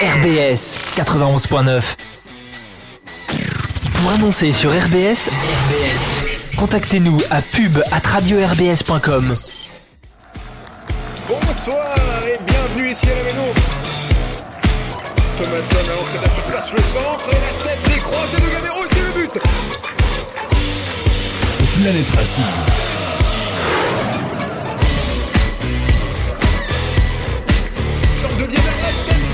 RBS 91.9. Pour annoncer sur RBS, RBS, contactez-nous à pub at radio-rbs.com. Bonsoir et bienvenue ici à la Méno. Thomasson à l'entrée de la surface, le centre et la tête décroisée de Gamero, c'est le but. Planète Racing. Centre de tête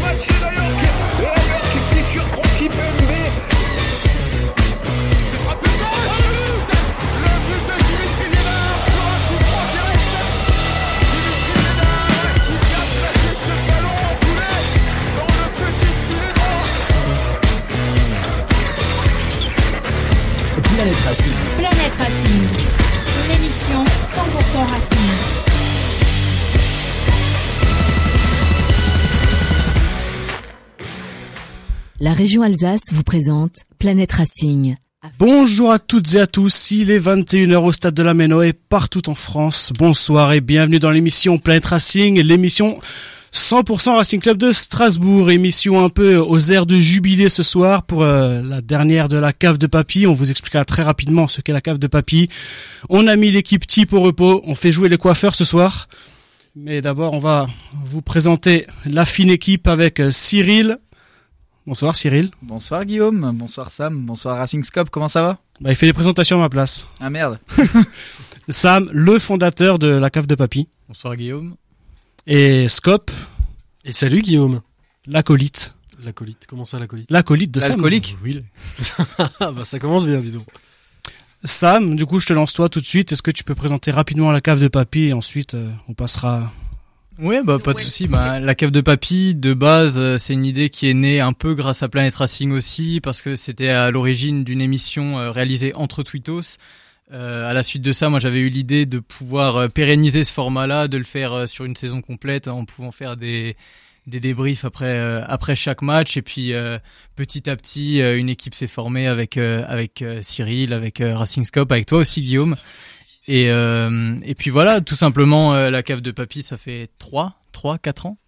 match et la York. Et la York qui qui vient placer ce ballon en poulet dans le petit filet droit. Planète Racing. Planète Racing, l'émission 100% Racing. La région Alsace vous présente Planète Racing. Bonjour à toutes et à tous, il est 21h au stade de la Méno et partout en France. Bonsoir et bienvenue dans l'émission Planète Racing, l'émission 100% Racing Club de Strasbourg, émission un peu aux airs de jubilé ce soir pour euh, la dernière de la cave de papy. On vous expliquera très rapidement ce qu'est la cave de papy. On a mis l'équipe type au repos, on fait jouer les coiffeurs ce soir. Mais d'abord, on va vous présenter la fine équipe avec euh, Cyril. Bonsoir Cyril. Bonsoir Guillaume, bonsoir Sam, bonsoir Racing Scope, comment ça va? Bah, il fait les présentations à ma place. Ah merde. Sam, le fondateur de la cave de papy. Bonsoir Guillaume. Et Scope, Et salut Guillaume. l'acolyte. L'acolyte, comment ça l'acolyte? L'acolyte de Sam. L'alcoolique Oui. Ah bah ça commence bien dis donc. Sam, du coup, je te lance toi tout de suite. Est-ce que tu peux présenter rapidement la cave de papy et ensuite euh, on passera. Ouais, bah pas de souci. Bah, la cave de papy, de base, euh, c'est une idée qui est née un peu grâce à Planet Racing aussi, parce que c'était à l'origine d'une émission euh, réalisée entre Twittos. Euh, à la suite de ça, moi j'avais eu l'idée de pouvoir euh, pérenniser ce format-là, de le faire sur une saison complète en pouvant faire des des débriefs après euh, après chaque match et puis euh, petit à petit euh, une équipe s'est formée avec avec Cyril, avec Racing Scope, avec toi aussi Guillaume. Et euh, et puis voilà, tout simplement euh, la cave de papy, ça fait 3 3 4 ans.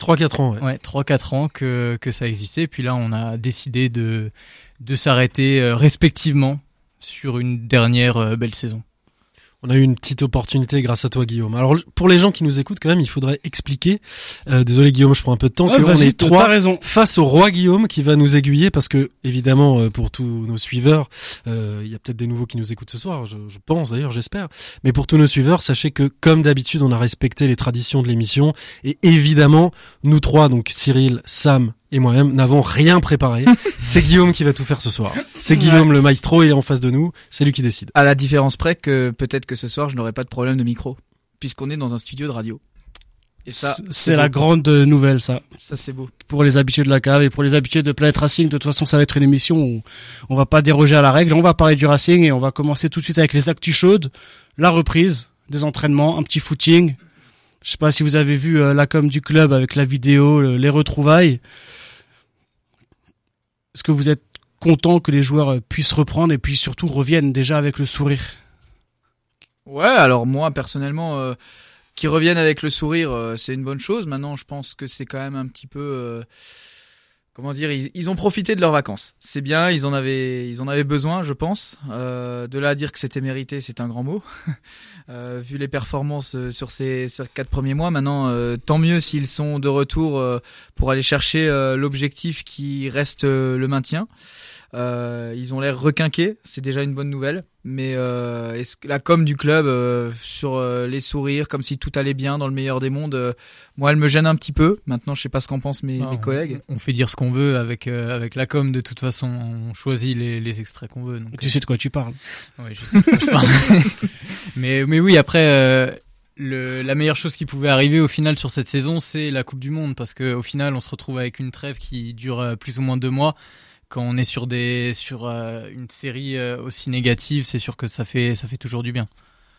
3-4 ans, ouais. Ouais, 3 4 ans que que ça existait et puis là on a décidé de de s'arrêter euh, respectivement sur une dernière euh, belle saison. On a eu une petite opportunité grâce à toi Guillaume. Alors pour les gens qui nous écoutent quand même, il faudrait expliquer, euh, désolé Guillaume, je prends un peu de temps, Ah, vas-y, est trois raison. face au roi Guillaume qui va nous aiguiller parce que évidemment euh, pour tous nos suiveurs, euh, il y a peut-être des nouveaux qui nous écoutent ce soir, je, je pense d'ailleurs, j'espère. Mais pour tous nos suiveurs, sachez que comme d'habitude, on a respecté les traditions de l'émission et évidemment, nous trois, donc Cyril, Sam et moi-même, n'avons rien préparé. c'est Guillaume qui va tout faire ce soir. C'est Guillaume le maestro il est en face de nous, c'est lui qui décide. À la différence près que peut-être que ce soir je n'aurai pas de problème de micro, puisqu'on est dans un studio de radio. Et ça, C'est- la beau. grande nouvelle, ça. Ça c'est beau. Pour les habitués de la cave et pour les habitués de Planet Racing, de toute façon, ça va être une émission où on va pas déroger à la règle. On va parler du Racing et on va commencer tout de suite avec les actus chaudes, la reprise, des entraînements, un petit footing. Je sais pas si vous avez vu euh, la com du club avec la vidéo, le- les retrouvailles. Est-ce que vous êtes content que les joueurs euh, puissent reprendre et puis surtout reviennent déjà avec le sourire? Ouais, alors moi personnellement, euh, qu'ils reviennent avec le sourire, c'est une bonne chose. Maintenant, je pense que c'est quand même un petit peu, comment dire, ils, ont profité de leurs vacances. C'est bien, ils en avaient, ils en avaient besoin, je pense. Euh, de là à dire que c'était mérité, c'est un grand mot. Euh, vu les performances euh, sur ces, quatre premiers mois, maintenant, tant mieux s'ils sont de retour pour aller chercher l'objectif qui reste le maintien. Euh, ils ont l'air requinqués, c'est déjà une bonne nouvelle. Mais euh, est-ce que la com du club euh, sur euh, les sourires, comme si tout allait bien dans le meilleur des mondes, euh, moi elle me gêne un petit peu. Maintenant, je sais pas ce qu'en pensent mes, Ah, mes collègues. On, fait dire ce qu'on veut avec euh, avec la com de toute façon, on choisit les, les extraits qu'on veut. Donc, Tu sais de quoi tu parles ouais, je sais de quoi je parle. mais mais oui, après euh, le, la meilleure chose qui pouvait arriver au final sur cette saison, c'est la Coupe du Monde parce que au final, on se retrouve avec une trêve qui dure plus ou moins deux mois. Quand on est sur des sur euh, une série euh, aussi négative, c'est sûr que ça fait ça fait toujours du bien.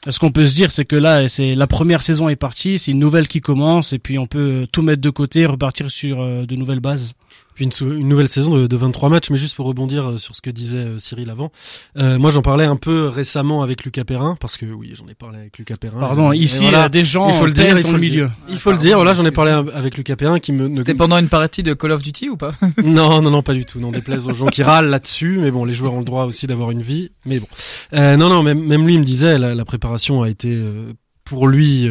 Ce qu'on peut se dire, c'est que là, c'est la première saison est partie, c'est une nouvelle qui commence, et puis on peut tout mettre de côté, repartir sur euh, de nouvelles bases. Puis une, sou- une nouvelle saison de, de 23 matchs, mais juste pour rebondir euh, sur ce que disait euh, Cyril avant. Euh, moi, j'en parlais un peu récemment avec Lucas Perrin, parce que oui, j'en ai parlé avec Lucas Perrin. Pardon, Et ici, voilà. il y a des gens il faut le taisent dire, il dans faut le milieu. dire. Il faut le dire. Voilà, j'en ai parlé avec Lucas Perrin qui me. ne- C'était pendant une partie de Call of Duty ou pas? Non, non, non, pas du tout. Non, déplaise aux gens qui râlent là-dessus, mais bon, les joueurs ont le droit aussi d'avoir une vie. Mais bon, euh, non, non, même, même lui il me disait, la, la préparation a été euh, pour lui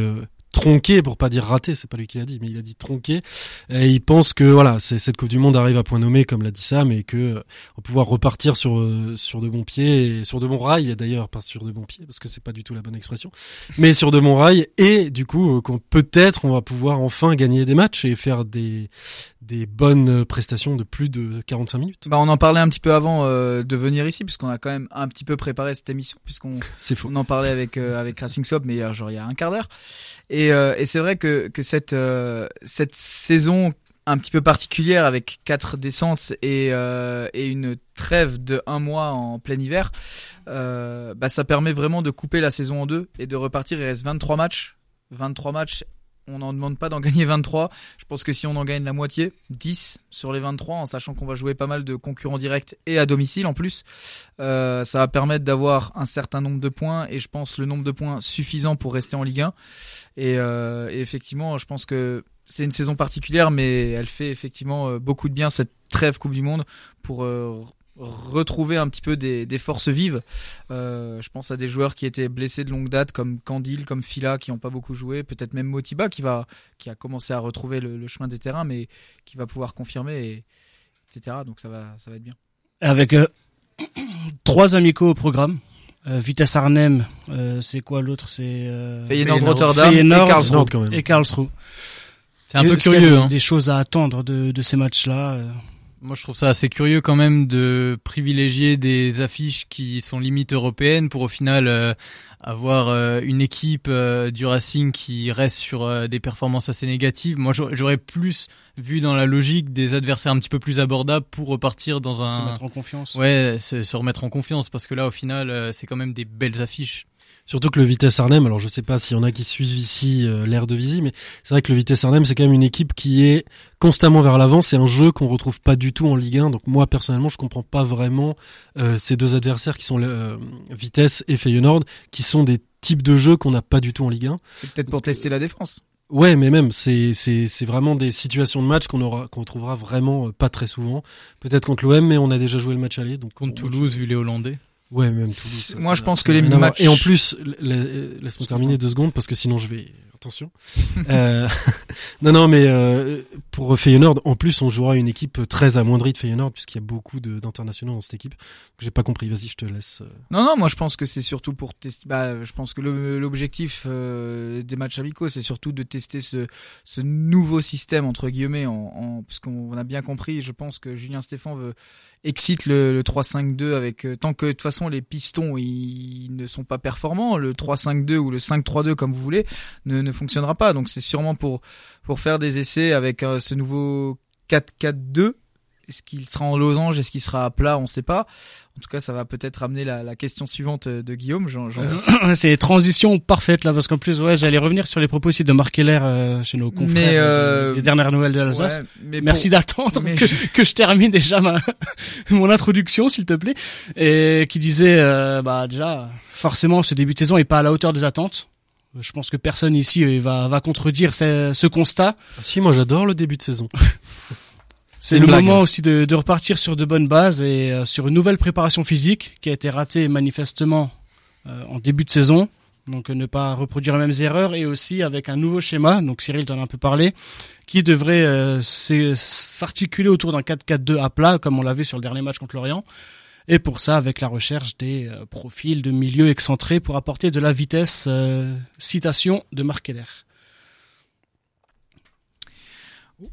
tronquée, pour pas dire ratée. C'est pas lui qui l'a dit, mais il a dit tronquée. Et il pense que voilà, c'est cette Coupe du Monde arrive à point nommé, comme l'a dit Sam, et que euh, on va pouvoir repartir sur euh, sur de bons pieds, et sur de bons rails d'ailleurs, pas sur de bons pieds, parce que c'est pas du tout la bonne expression, mais sur de bons rails. Et du coup, euh, qu'on peut-être on va pouvoir enfin gagner des matchs et faire des des bonnes prestations de plus de 45 minutes. Bah, on en parlait un petit peu avant euh, de venir ici, puisqu'on a quand même un petit peu préparé cette émission, puisqu'on on en parlait avec euh, avec Racing Stop, mais euh, genre il y a un quart d'heure. Et, euh, et c'est vrai que que cette euh, cette saison un petit peu particulière avec quatre descentes et euh, et une trêve de un mois en plein hiver, euh, bah ça permet vraiment de couper la saison en deux et de repartir. Il reste 23 matchs, 23 matchs. On n'en demande pas d'en gagner 23. Je pense que si on en gagne la moitié, 10 sur les 23, en sachant qu'on va jouer pas mal de concurrents directs et à domicile en plus, euh, ça va permettre d'avoir un certain nombre de points et je pense le nombre de points suffisant pour rester en Ligue 1. Et, euh, et effectivement, je pense que c'est une saison particulière, mais elle fait effectivement euh, beaucoup de bien cette trêve Coupe du Monde pour retrouver un petit peu des, des forces vives. Euh, je pense à des joueurs qui étaient blessés de longue date, comme Candil, comme Fila, qui n'ont pas beaucoup joué, peut-être même Motiba, qui va, qui a commencé à retrouver le, le chemin des terrains, mais qui va pouvoir confirmer, et, etc. Donc ça va, ça va être bien. Avec euh, trois amicaux au programme. Euh, Vitesse Arnhem, euh, c'est quoi l'autre? C'est euh, Feyenoord. Rotterdam Feyenoord, et Karlsruhe. Nord, quand même. et Karlsruhe. C'est un peu curieux. des, hein. des choses à attendre de, de ces matchs-là. Moi, je trouve ça assez curieux quand même de privilégier des affiches qui sont limite européennes pour au final euh, avoir euh, une équipe euh, du Racing qui reste sur euh, des performances assez négatives. Moi, j'aurais plus vu dans la logique des adversaires un petit peu plus abordables pour repartir dans se un mettre en confiance. ouais se, se remettre en confiance parce que là, au final, euh, c'est quand même des belles affiches. Surtout que le Vitesse Arnhem, alors je sais pas s'il y en a qui suivent ici euh, l'ère de Visy, mais c'est vrai que le Vitesse Arnhem, c'est quand même une équipe qui est constamment vers l'avant. C'est un jeu qu'on retrouve pas du tout en Ligue 1. Donc moi, personnellement, je comprends pas vraiment euh, ces deux adversaires qui sont euh, Vitesse et Feyenoord, qui sont des types de jeux qu'on n'a pas du tout en Ligue 1. C'est peut-être pour tester la défense. Ouais, mais même c'est c'est c'est vraiment des situations de match qu'on aura qu'on trouvera vraiment euh, pas très souvent. Peut-être contre l'OM, mais on a déjà joué le match aller, donc Contre Toulouse, vu les Hollandais. Ouais, même Toulouse. Moi, je pense que les matchs- Et en plus, la- la- laisse-moi terminer deux secondes parce que sinon je vais. Attention. euh... non, non, mais euh, pour Feyenoord, en plus, on jouera une équipe très amoindrie de Feyenoord puisqu'il y a beaucoup d'internationaux dans cette équipe. J'ai pas compris. Vas-y, je te laisse. euh. Non, non, moi je pense que c'est surtout pour tester. Bah, je pense que l'objectif euh, des matchs amicaux, c'est surtout de tester ce, ce nouveau système entre guillemets, en, en parce qu'on a bien compris. Je pense que Julien Stéphan veut excite le, le 3-5-2 avec euh, tant que de toute façon les pistons ils ne sont pas performants, le 3-5-2 ou le 5-3-2 comme vous voulez ne, ne fonctionnera pas. Donc c'est sûrement pour pour faire des essais avec euh, ce nouveau 4-4-2. Est-ce qu'il sera en losange Est-ce qu'il sera à plat On ne sait pas. En tout cas, ça va peut-être amener la, la question suivante euh, de Guillaume. J'en j'en dis. c'est transition parfaite là parce qu'en plus ouais j'allais revenir sur les propos aussi de Marc Keller euh, chez nos confrères Mais, euh, euh, des, dernières nouvelles de l'Alsace. Ouais, mais Merci bon, d'attendre que, je- que je termine déjà ma mon introduction s'il te plaît et qui disait euh, bah déjà forcément ce début de saison est pas à la hauteur des attentes. Je pense que personne ici euh, va va contredire ce, ce constat. Si, moi, j'adore le début de saison. C'est le blague, moment aussi de, de repartir sur de bonnes bases et euh, sur une nouvelle préparation physique qui a été ratée manifestement euh, en début de saison. Donc euh, ne pas reproduire les mêmes erreurs et aussi avec un nouveau schéma. Donc Cyril t'en a un peu parlé, qui devrait euh, s'articuler autour d'un 4-4-2 à plat comme on l'a vu sur le dernier match contre l'Orient. Et pour ça, avec la recherche des euh, profils de milieu excentrés pour apporter de la vitesse. euh, citation de Marc Keller.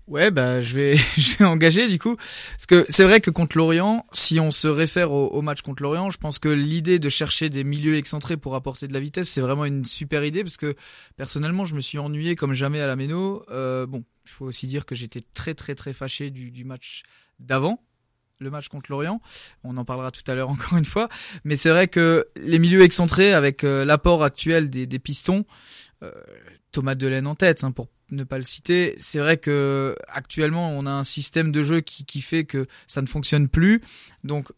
Ouais, bah je vais je vais engager du coup parce que c'est vrai que contre l'Orient, si on se réfère au, au match contre l'Orient, je pense que l'idée de chercher des milieux excentrés pour apporter de la vitesse, c'est vraiment une super idée parce que personnellement, je me suis ennuyé comme jamais à la Méno. Euh, bon, il faut aussi dire que j'étais très très très fâché du, du match d'avant. Le match contre l'Orient, on en parlera tout à l'heure encore une fois, mais c'est vrai que les milieux excentrés avec euh, l'apport actuel des, des pistons, euh, Thomas Delaine en tête, hein, pour ne pas le citer. C'est vrai que actuellement, on a un système de jeu qui, qui fait que ça ne fonctionne plus. Donc,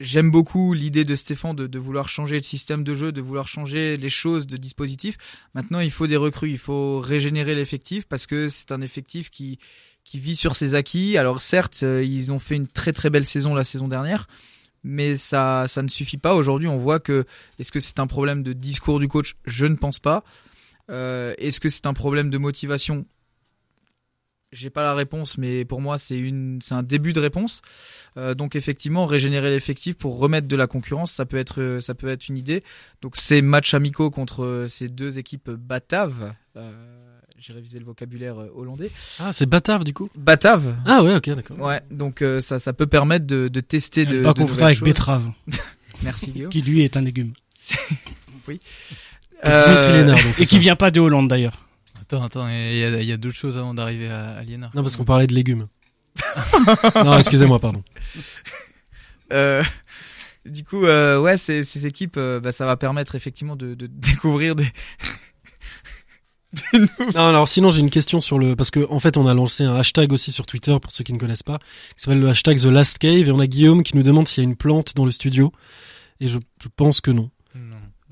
j'aime beaucoup l'idée de Stéphane de, vouloir changer de système de jeu, de vouloir changer les choses, de dispositif. Maintenant, il faut des recrues, il faut régénérer l'effectif parce que c'est un effectif qui qui vit sur ses acquis. Alors certes, euh, ils ont fait une très très belle saison la saison dernière, mais ça ça ne suffit pas. Aujourd'hui, on voit que est-ce que c'est un problème de discours du coach? Je ne pense pas. Euh, est-ce que c'est un problème de motivation? J'ai pas la réponse, mais pour moi c'est une c'est un début de réponse. Euh, donc effectivement, régénérer l'effectif pour remettre de la concurrence, ça peut être euh, ça peut être une idée. Donc ces matchs amicaux contre ces deux équipes bataves. Euh, j'ai révisé le vocabulaire hollandais. Ah, c'est Batave du coup? Batave. Ah ouais, ok, d'accord. Ouais, donc euh, ça, ça peut permettre de, de tester de, pas de avec choses. betterave, Merci Guillaume. qui lui est un légume. Euh, Dimitri Lénard, donc, c'est Et qui ça. vient pas de Hollande d'ailleurs. Attends, attends, il y a, il y a d'autres choses avant d'arriver à, à Liénard. Non, parce qu'on parlait de légumes. non, excusez-moi, pardon. Euh, du coup, euh, ouais, ces, ces équipes, euh, bah, ça va permettre effectivement de, de découvrir des. Non, alors sinon j'ai une question sur le parce que en fait on a lancé un hashtag aussi sur Twitter pour ceux qui ne connaissent pas, qui s'appelle le hashtag The Last Cave et on a Guillaume qui nous demande s'il y a une plante dans le studio et je, je pense que non.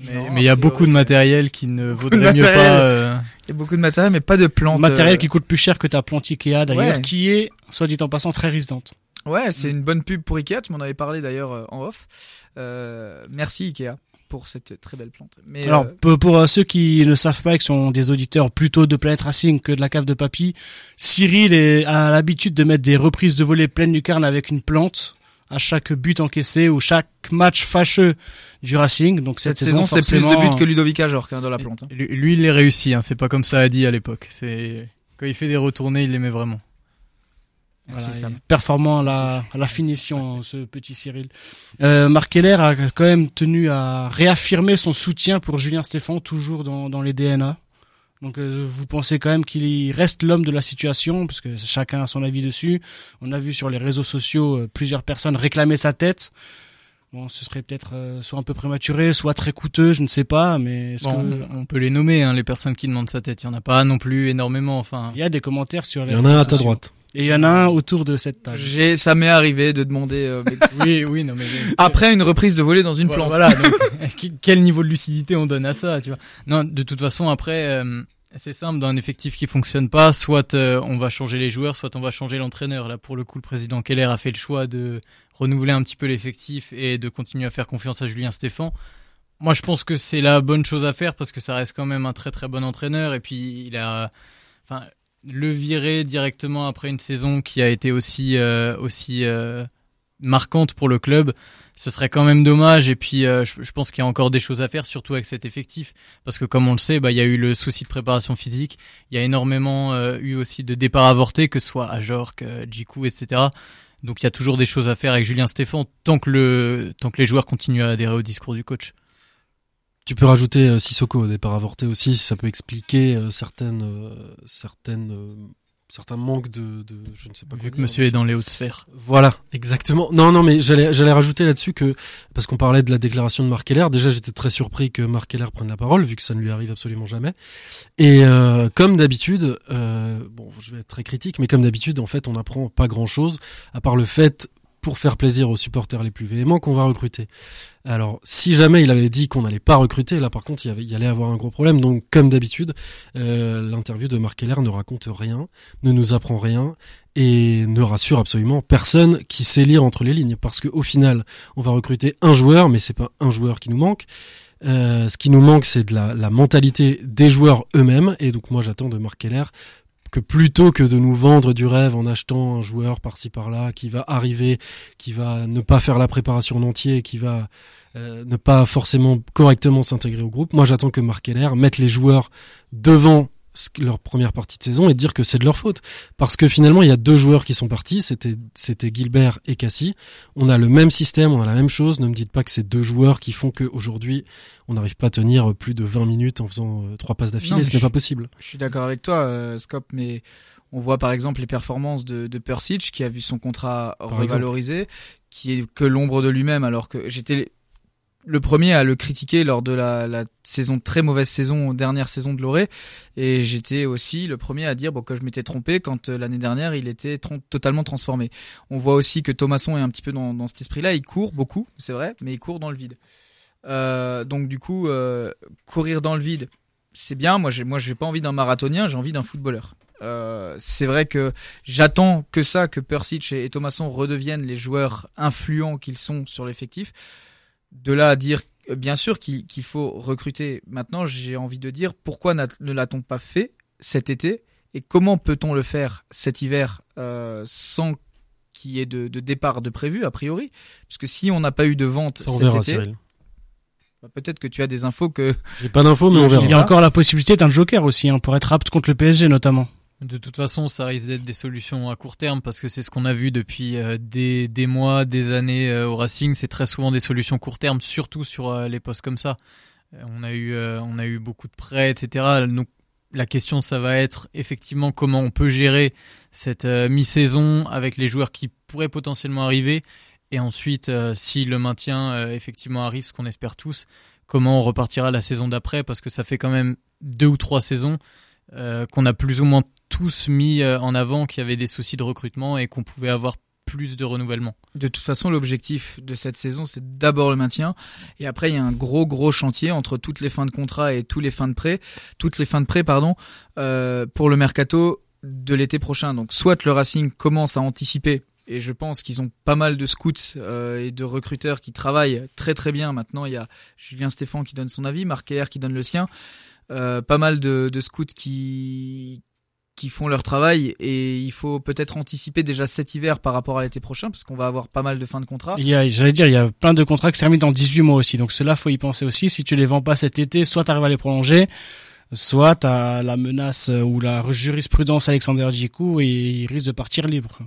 Mais il y a beaucoup de matériel qui ne vaudrait mieux matériel. pas. euh, Il y a beaucoup de matériel, mais pas de plantes. Matériel euh, qui coûte plus cher que ta plante Ikea d'ailleurs, Ouais. qui est, soit dit en passant, très résidente. Ouais, c'est une bonne pub pour Ikea. Tu m'en avais parlé d'ailleurs euh, en off. Euh, merci Ikea pour cette très belle plante. Mais Alors euh, pour, pour, euh, ceux qui ne savent pas et qui sont des auditeurs plutôt de Planet Racing que de la cave de papy, Cyril est, a l'habitude de mettre des reprises de volée pleines lucarne avec une plante à chaque but encaissé ou chaque match fâcheux du Racing. Donc cette, cette saison, c'est plus de buts que Ludovic Ajor hein, dans la plante. hein. Lui, lui, il les réussit, hein, c'est pas comme ça a dit à l'époque. C'est quand il fait des retournées, il les met vraiment. Voilà, performant à la, à la finition, ce petit Cyril. Euh, Marc Keller a quand même tenu à réaffirmer son soutien pour Julien Stéphan, toujours dans, dans les DNA. Donc euh, vous pensez quand même qu'il reste l'homme de la situation, parce que chacun a son avis dessus. On a vu sur les réseaux sociaux euh, plusieurs personnes réclamer sa tête. Bon, ce serait peut-être euh, soit un peu prématuré, soit très coûteux, je ne sais pas, mais est-ce Bon, que... on, peut les nommer, hein, les personnes qui demandent sa tête. Il y en a pas non plus énormément. Enfin, Il y a des commentaires sur les Il y en a à ta sociaux. droite. Et il y en a un autour de cette table. J'ai, ça m'est arrivé de demander euh, mais- oui, oui, non mais après une reprise de volée dans une Voilà, plante. Voilà. donc, quel niveau de lucidité on donne à ça, tu vois Non, de toute façon, après, euh, c'est simple. Dans un effectif qui fonctionne pas, soit euh, on va changer les joueurs, soit on va changer l'entraîneur. Là, pour le coup, le président Keller a fait le choix de renouveler un petit peu l'effectif et de continuer à faire confiance à Julien Stéphan. Moi, je pense que c'est la bonne chose à faire parce que ça reste quand même un très très bon entraîneur et puis il a, enfin, le virer directement après une saison qui a été aussi euh, aussi euh, marquante pour le club, ce serait quand même dommage. Et puis, euh, je, pense qu'il y a encore des choses à faire, surtout avec cet effectif, parce que comme on le sait, bah, il y a eu le souci de préparation physique, il y a énormément eu aussi de départs avortés, que ce soit à Jork, Djikou, etc. Donc il y a toujours des choses à faire avec Julien Stéphan tant que le tant que les joueurs continuent à adhérer au discours du coach. Tu peux rajouter euh, Sissoko au départ avorté aussi, si ça peut expliquer euh, certaines, euh, certaines, certains manques de, de, je ne sais pas quoi Vu que dire, Monsieur est dans les hautes sphères. Voilà, exactement. Non, non, mais j'allais, j'allais rajouter là-dessus que parce qu'on parlait de la déclaration de Marc Keller. Déjà, j'étais très surpris que Marc Keller prenne la parole, vu que ça ne lui arrive absolument jamais. Et euh, comme d'habitude, euh, bon, je vais être très critique, mais comme d'habitude, en fait, on n'apprend pas grand-chose à part le fait pour faire plaisir aux supporters les plus véhéments qu'on va recruter. Alors, si jamais il avait dit qu'on n'allait pas recruter, là par contre, il y, il y allait avoir un gros problème. Donc, comme d'habitude, euh, l'interview de Marc Keller ne raconte rien, ne nous apprend rien et ne rassure absolument personne qui sait lire entre les lignes. Parce qu'au final, on va recruter un joueur, mais c'est pas un joueur qui nous manque. Euh, ce qui nous manque, c'est de la, la mentalité des joueurs eux-mêmes. Et donc, moi, j'attends de Marc Keller que plutôt que de nous vendre du rêve en achetant un joueur par-ci par-là qui va arriver, qui va ne pas faire la préparation en entier, qui va euh, ne pas forcément correctement s'intégrer au groupe, moi j'attends que Marc Keller mette les joueurs devant leur première partie de saison et dire que c'est de leur faute. Parce que finalement, il y a deux joueurs qui sont partis, c'était c'était Gilbert et Cassie. On a le même système, on a la même chose. Ne me dites pas que c'est deux joueurs qui font qu'aujourd'hui, on n'arrive pas à tenir plus de 20 minutes en faisant euh, trois passes d'affilée. Ce n'est pas possible. Je suis d'accord avec toi, euh, Scop, mais on voit par exemple les performances de, de Persic qui a vu son contrat Par revalorisé, qui est que l'ombre de lui-même, alors que j'étais le premier à le critiquer lors de la, saison très mauvaise saison dernière saison de Loré et j'étais aussi le premier à dire bon que je m'étais trompé quand euh, l'année dernière il était totalement transformé. On voit aussi que Thomasson est un petit peu dans, cet esprit-là, il court beaucoup, c'est vrai, mais il court dans le vide. Euh, donc du coup euh, courir dans le vide, c'est bien. Moi moi j'ai pas envie d'un marathonien, j'ai envie d'un footballeur. C'est vrai que j'attends que ça, que Persic et, et Thomasson redeviennent les joueurs influents qu'ils sont sur l'effectif. De là à dire, euh, bien sûr qu'il qu'il faut recruter. Maintenant, j'ai envie de dire, pourquoi ne l'a-t-on pas fait cet été et comment peut-on le faire cet hiver euh, sans qu'il y ait de, de départ de prévu a priori? Parce que si on n'a pas eu de vente Ça, on cet verra, été, Cyril. bah, peut-être que tu as des infos que J'ai pas d'infos, mais on Il y a verra. encore la possibilité d'un joker aussi, hein, pour être apte contre le PSG notamment. De toute façon, ça risque d'être des solutions à court terme parce que c'est ce qu'on a vu depuis euh, des, des mois, des années euh, au Racing. C'est très souvent des solutions court terme, surtout sur euh, les postes comme ça. On a eu, on a eu beaucoup de prêts, etc. Donc la question, ça va être effectivement comment on peut gérer cette mi-saison avec les joueurs qui pourraient potentiellement arriver. Et ensuite, si le maintien effectivement arrive, ce qu'on espère tous, comment on repartira la saison d'après? Parce que ça fait quand même deux ou trois saisons qu'on a plus ou moins tous mis euh, en avant qu'il y avait des soucis de recrutement et qu'on pouvait avoir plus de renouvellement. De toute façon, l'objectif de cette saison, c'est d'abord le maintien. Et après, il y a un gros, gros chantier entre toutes les fins de contrat et tous les fins de prêt, toutes les fins de prêt, pardon, euh, pour le mercato de l'été prochain. Donc, soit le Racing commence à anticiper. Et je pense qu'ils ont pas mal de scouts euh, et de recruteurs qui travaillent très très bien. Maintenant, il y a Julien Stéphan qui donne son avis, Marc Keller qui donne le sien. Euh, pas mal de, de scouts qui qui font leur travail et il faut peut-être anticiper déjà cet hiver par rapport à l'été prochain parce qu'on va avoir pas mal de fins de contrat. Il y a, j'allais dire, il y a plein de contrats qui se terminent dans 18 mois aussi. Donc cela, faut y penser aussi. Si tu les vends pas cet été, soit tu arrives à les prolonger, soit t'as la menace ou la jurisprudence Alexander Djikou et il risque de partir libre.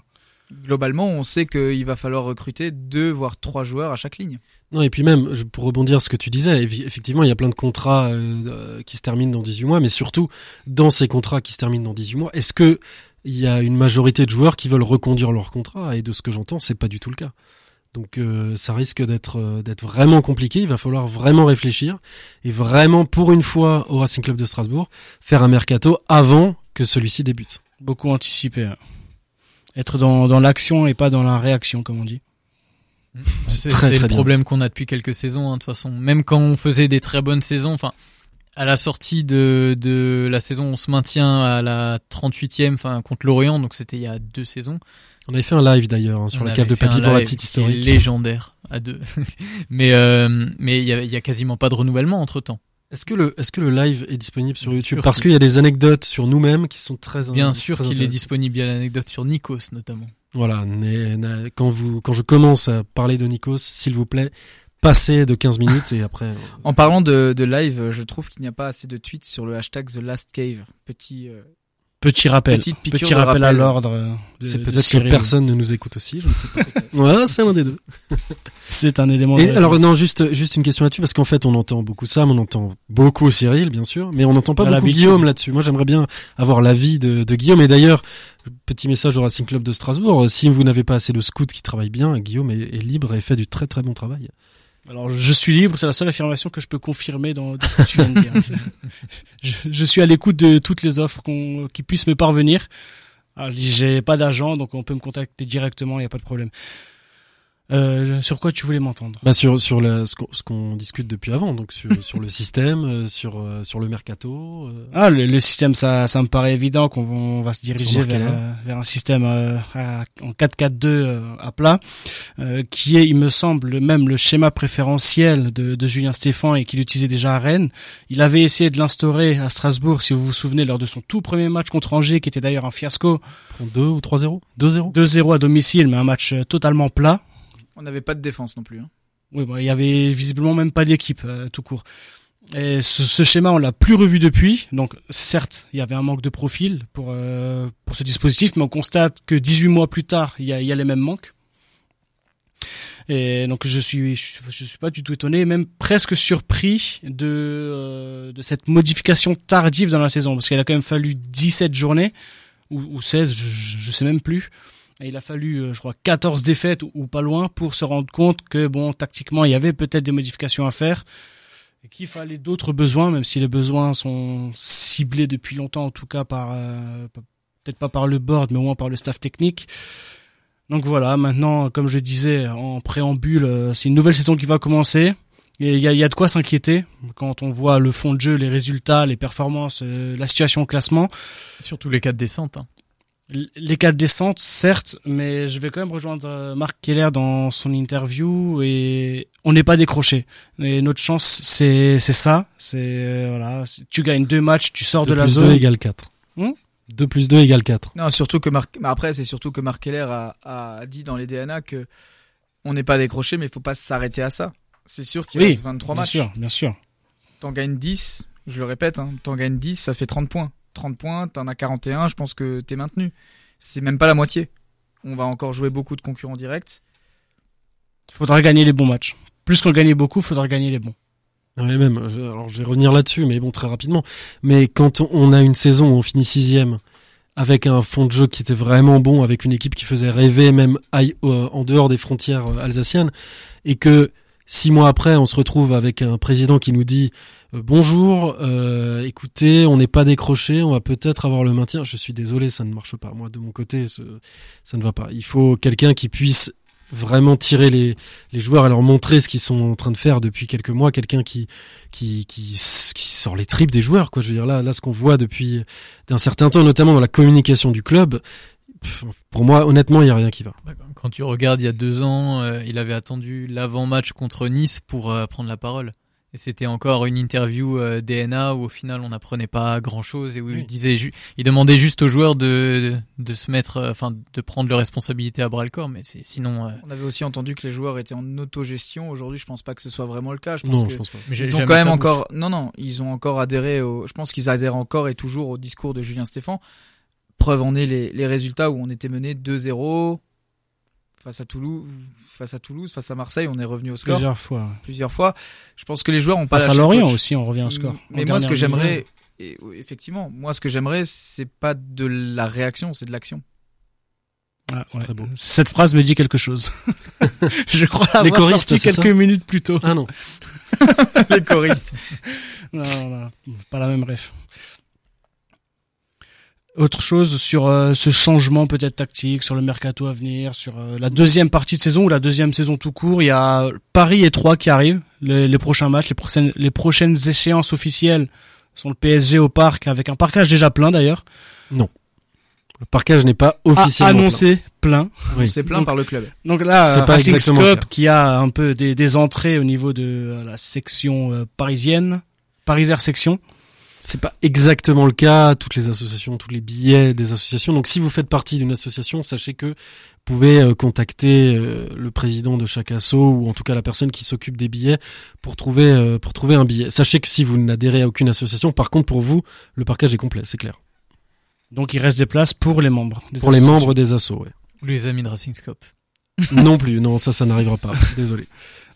Globalement, on sait qu'il va falloir recruter deux voire trois joueurs à chaque ligne. Non, et puis même, je- pour rebondir sur ce que tu disais, effectivement, il y a plein de contrats euh, euh, qui se terminent dans 18 mois, mais surtout, dans ces contrats qui se terminent dans 18 mois, est-ce que il y a une majorité de joueurs qui veulent reconduire leur contrat? Et de ce que j'entends, c'est pas du tout le cas. Donc euh, ça risque d'être euh, d'être vraiment compliqué. Il va falloir vraiment réfléchir et vraiment, pour une fois, au Racing Club de Strasbourg, faire un mercato avant que celui-ci débute. Beaucoup anticiper. hein. Être dans, dans l'action et pas dans la réaction, comme on dit. C'est Très, c'est le problème qu'on a depuis quelques saisons, hein, de toute façon. Même quand on faisait des très bonnes saisons, enfin, à la sortie de, de la saison, on se maintient à la 38e, enfin, contre l'Orient, donc c'était il y a deux saisons. On avait fait un live d'ailleurs hein, sur On la cave de papier pour la petite historique. légendaire à deux. mais euh, mais il y a, il y a quasiment pas de renouvellement entre temps. Est-ce que le est-ce que le live est disponible sur Bien YouTube? Parce qu'il y a des anecdotes sur nous-mêmes qui sont très Bien sûr qu'il est disponible. Il y a l'anecdote sur Nikos notamment. Voilà, quand vous quand je commence à parler de Nikos, s'il vous plaît, passez de 15 minutes et après En parlant de, de live, je trouve qu'il n'y a pas assez de tweets sur le hashtag The Last Cave. Petit, euh, Petit rappel. Petite Petit rappel, à l'ordre. euh, c'est peut-être que personne ne nous écoute aussi, je ne sais pas. ouais, c'est l'un des deux. C'est un élément. Et alors non, juste juste une question là-dessus parce qu'en fait on entend beaucoup Sam, on entend beaucoup Cyril bien sûr, mais on n'entend pas beaucoup. Guillaume là-dessus. Moi j'aimerais bien avoir l'avis de, de Guillaume et d'ailleurs petit message au Racing Club de Strasbourg, si vous n'avez pas assez de scouts qui travaillent bien, Guillaume est, est libre et fait du très très bon travail. Alors, je suis libre, c'est la seule affirmation que je peux confirmer dans, dans ce que tu viens de dire. Je, je suis à l'écoute de toutes les offres qu'on, qui puissent me parvenir. Alors, j'ai pas d'agent, donc on peut me contacter directement, il n'y a pas de problème. Euh, sur quoi tu voulais m'entendre Bah sur sur la, ce qu'on ce qu'on discute depuis avant, donc sur sur le système, euh, sur euh, sur le mercato. euh, Ah, le, le système, ça, ça me paraît évident qu'on va, on va se diriger vers, euh, vers un système euh, à- en 4-4-2 euh, à plat, euh, qui est, il me semble, même le schéma préférentiel de, de Julien Stéphan et qu'il utilisait déjà à Rennes. Il avait essayé de l'instaurer à Strasbourg, si vous vous souvenez, lors de son tout premier match contre Angers, qui était d'ailleurs un fiasco, prend 2 ou 3-0 2-0 2-0 à domicile, mais un match totalement plat. On n'avait pas de défense non plus. hein. Oui, bon, il y avait visiblement même pas d'équipe euh, tout court. Et ce, ce schéma, on l'a plus revu depuis. Donc, certes, il y avait un manque de profil pour euh, pour ce dispositif, mais on constate que 18 mois plus tard, il y a, y a les mêmes manques. Et donc, je suis je, je suis pas du tout étonné, même presque surpris de euh, de cette modification tardive dans la saison, parce qu'il a quand même fallu 17 journées ou, ou 16, je, je sais même plus. Il a fallu, euh, je crois, 14 défaites ou, pas loin pour se rendre compte que, bon, tactiquement, il y avait peut-être des modifications à faire et qu'il fallait d'autres besoins, même si les besoins sont ciblés depuis longtemps, en tout cas par, euh, peut-être pas par le board, mais au moins par le staff technique. Donc voilà, maintenant, comme je disais en préambule, euh, c'est une nouvelle saison qui va commencer. Et il y a, de quoi s'inquiéter quand on voit le fond de jeu, les résultats, les performances, euh, la situation au classement. Surtout les quatre descentes. Hein. Les quatre descentes, certes, mais je vais quand même rejoindre euh, Marc Keller dans son interview et on n'est pas décroché. Et notre chance, c'est c'est ça. C'est euh, voilà, tu gagnes deux matchs, tu sors de 2 la plus 2 zone. égale 4. Hmm 2 plus 2 égale 4. Non, surtout que Marc. mais Après, c'est surtout que Marc Keller a, a dit dans les DNA que on n'est pas décroché, mais il faut pas s'arrêter à ça. C'est sûr qu'il Oui, reste 23 Bien matchs. sûr, bien sûr. T'en gagnes 10, je le répète, hein, t'en gagnes 10, ça fait 30 points. 30 points, t'en as 41, je pense que t'es maintenu. C'est même pas la moitié. On va encore jouer beaucoup de concurrents directs. Il faudra gagner les bons matchs. Plus qu'on gagne beaucoup, il faudra gagner les bons. Ouais, même. je- Alors, je vais revenir là-dessus, mais bon, très rapidement. Mais quand on- a une saison où on finit sixième, avec un fond de jeu qui était vraiment bon, avec une équipe qui faisait rêver même euh, en dehors des frontières euh, alsaciennes, et que six mois après, on se retrouve avec un président qui nous dit bonjour, euh, écoutez, on n'est pas décroché, on va peut-être avoir le maintien. Je suis désolé, ça ne marche pas. Moi, de mon côté, ça ne va pas. Il faut quelqu'un qui puisse vraiment tirer les, les joueurs et leur montrer ce qu'ils sont en train de faire depuis quelques mois. Quelqu'un qui, qui, qui, qui sort les tripes des joueurs, quoi. Je veux dire, là, là, ce qu'on voit depuis d'un certain temps, notamment dans la communication du club, pour moi, honnêtement, il y a rien qui va. Quand tu regardes il y a deux ans, euh, il avait attendu l'avant-match contre Nice pour euh, prendre la parole. Et c'était encore une interview euh, DNA où au final on n'apprenait pas grand-chose et où Oui. il disait, ju- il demandait juste aux joueurs de de se mettre, euh, enfin de prendre leurs responsabilités à bras le corps. Mais c'est sinon, euh, On avait aussi entendu que les joueurs étaient en autogestion. Aujourd'hui, je pense pas que ce soit vraiment le cas. Je pense Non, que je pense pas. mais ils ont quand même encore, non, non, ils ont encore adhéré au, je pense qu'ils adhèrent encore et toujours au discours de Julien Stéphan. Preuve en est les, les résultats où on était mené 2-0 face à Toulouse, face à Toulouse, face à Marseille, on est revenu au score Plusieurs fois. plusieurs fois. Je pense que les joueurs ont pas Face à Lorient coach. aussi, on revient au score. Mais moi, ce que j'aimerais, effectivement, moi, ce que j'aimerais, c'est pas de la réaction, c'est de l'action. Ah, ouais. très beau. Cette phrase me dit quelque chose. je crois Les l'avoir choristes, sorti quelques minutes plus tôt. Ah non. les choristes. Non, non, pas la même ref. Autre chose sur euh, ce changement peut-être tactique, sur le mercato à venir, sur euh, la deuxième partie de saison ou la deuxième saison tout court, il y a Paris et Troyes qui arrivent, les, les prochains matchs, les prochaines, les prochaines échéances officielles sont le PSG au parc avec un parcage déjà plein d'ailleurs, Le parquage n'est pas officiellement annoncé plein. Oui. C'est plein Donc- par le club. Donc là, C'est euh, pas Racing Scope qui a un peu des, des entrées au niveau de euh, la section euh, parisienne, Paris Air section. C'est pas exactement le cas. Toutes les associations, tous les billets des associations. Donc, si vous faites partie d'une association, sachez que vous pouvez euh, contacter euh, le président de chaque asso ou en tout cas la personne qui s'occupe des billets pour trouver euh, pour trouver un billet. Sachez que si vous n'adhérez à aucune association, par contre, pour vous, le parquage est complet, c'est clair. Donc il reste des places pour les membres. des Pour les membres des assos, ouais. Ou les amis de Racing Scope. non plus, non, ça, ça n'arrivera pas. Désolé.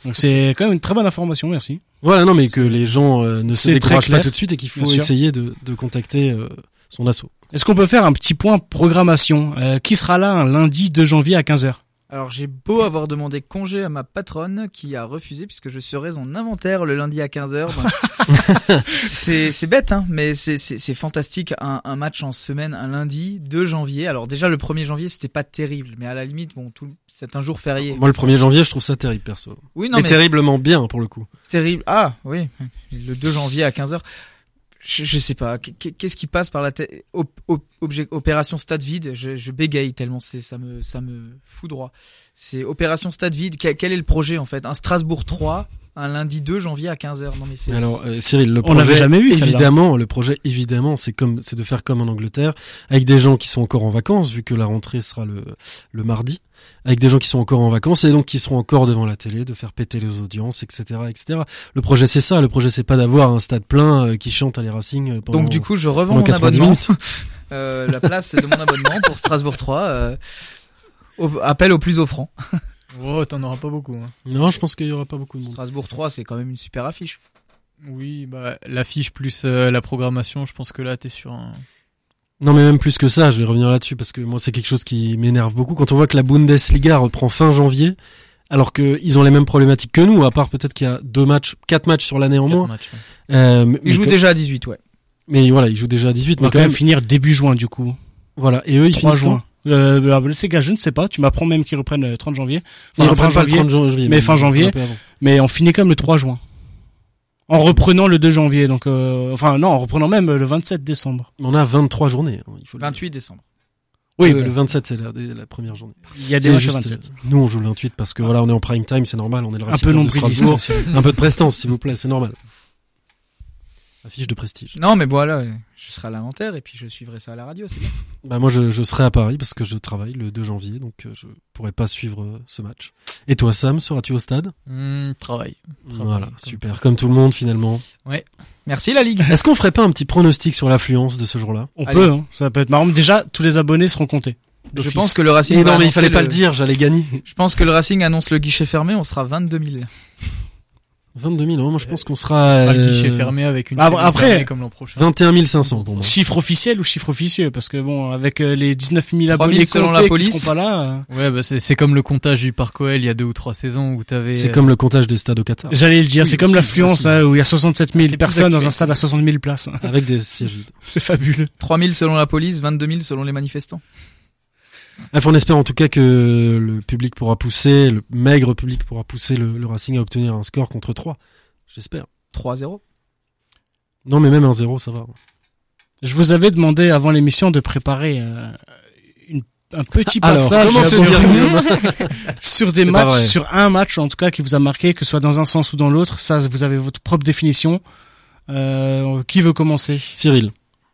Donc c'est quand même une très bonne information, merci. Voilà, non, mais que les gens euh, ne se découragent pas tout de suite et qu'il faut essayer de, de contacter euh, son asso. Est-ce qu'on peut faire un petit point programmation Euh, Qui sera là un lundi 2 janvier à 15h Alors j'ai beau avoir demandé congé à ma patronne qui a refusé puisque je serai en inventaire le lundi à 15h. c'est c'est bête hein, mais c'est fantastique un, un match en semaine un lundi 2 janvier. Alors déjà le 1er janvier c'était pas terrible mais à la limite bon c'est un jour férié. Moi, le 1er janvier, je trouve ça terrible, perso. Oui non mais mais terriblement bien, pour le coup. terrible. Ah oui, le 2 janvier à 15h. Je, je sais pas, Qu'est- qu'est-ce qui passe par la tête? Op- Opération stade vide, je, bégaye tellement c'est ça me ça me fout droit. C'est opération stade vide, quel, quel est le projet en fait? Un Strasbourg 3, un lundi 2 janvier à 15h. Non mais c'est Alors, euh, Cyril, le On projet, l'avait jamais vu, celle-là. évidemment, le projet, évidemment, c'est comme, c'est de faire comme en Angleterre, avec des gens qui sont encore en vacances, vu que la rentrée sera le, le mardi, avec des gens qui sont encore en vacances et donc qui seront encore devant la télé, de faire péter les audiences, etc., etc. Le projet, c'est ça. Le projet, c'est pas d'avoir un stade plein euh, qui chante à les Racing euh, pendant. Donc du coup, je revends mon 90 abonnement, euh, la place de mon abonnement pour Strasbourg 3. Euh, au- appel au plus offrant. Oh, t'en auras pas beaucoup. Hein. non, je pense qu'il y aura pas beaucoup de monde. Strasbourg 3, c'est quand même une super affiche. Oui, bah l'affiche plus euh, la programmation, je pense que là t'es sur un Non, mais même plus que ça, je vais revenir là-dessus parce que moi, c'est quelque chose qui m'énerve beaucoup. Quand on voit que la Bundesliga reprend fin janvier, alors qu'ils ont les mêmes problématiques que nous, à part peut-être qu'il y a deux matchs, quatre matchs sur l'année en moins. matchs, ouais. Euh, mais, Ils jouent que- déjà à 18, ouais. mais voilà, ils jouent déjà à 18, On va mais quand quand même même, finir début juin du coup. voilà. Et eux, ils 3 finissent juin. Euh, la Bundesliga, je ne sais pas. Tu m'apprends même qu'ils reprennent le 30 janvier. quand Ils Enfin, reprennent pas le 30 janvier. mais fin janvier. Mais on finit comme le 3 juin. En reprenant le 2 janvier, donc euh, enfin non, en reprenant même le 27 décembre. On a 23 journées. hein, il faut le dire. 28 décembre. Oui, Euh, le 27, c'est la, la première journée. il y a des matchs le juste, 27. euh, Nous, on joue le 28 parce que voilà, on est en prime time, c'est normal, on est le Un peu de Strasbourg. Un peu de prestance, s'il vous plaît, c'est normal. Affiche de prestige. Non, mais voilà, je serai à l'inventaire et puis je suivrai ça à la radio, c'est bien. Bah moi, je, je serai à Paris parce que je travaille le 2 janvier, donc euh, je pourrai pas suivre euh, ce match. Et toi, Sam, seras-tu au stade? Hmm, travail. Travail, Voilà, comme super, comme tout le monde finalement. Merci la Ligue. Est-ce qu'on ferait pas un petit pronostic sur l'affluence de ce jour-là? On Allez. peut, hein, ça peut être marrant. Déjà, tous les abonnés seront comptés. Je pense que le Racing Mais non, mais il fallait pas le le dire, j'allais gagner. Je pense que le Racing annonce le guichet fermé, on sera 22 000. 22 000, non, moi je pense qu'on Ce sera, sera le euh, guichet fermé avec une Ah, après- comme l'an prochain. 21 500 pour moi. Chiffre officiel ou chiffre officieux? Parce que bon, avec euh, les 19 000 3 000 abonnés selon la qui police. seront pas là. euh, Ouais, bah c'est c'est comme le comptage du Parc OL il y a deux ou trois saisons où t'avais. C'est euh, comme le comptage des stades au Qatar, J'allais le dire, Oui, c'est comme l'affluence hein, où il y a 67 000 C'est plus personnes dans un stade à 60 000 places. avec des sièges. C'est fabuleux. 3 000 selon la police, 22 000 selon les manifestants. Bref, on espère en tout cas que le public pourra pousser, le maigre public pourra pousser le, le Racing à obtenir un score contre 3. J'espère. 3-0. Non, mais même un 0, ça va. Je vous avais demandé avant l'émission de préparer euh, une, un petit Alors, passage sur, sur des matchs, sur un match en tout cas qui vous a marqué, que ce soit dans un sens ou dans l'autre. Ça, vous avez votre propre définition. Euh, qui veut commencer? Cyril.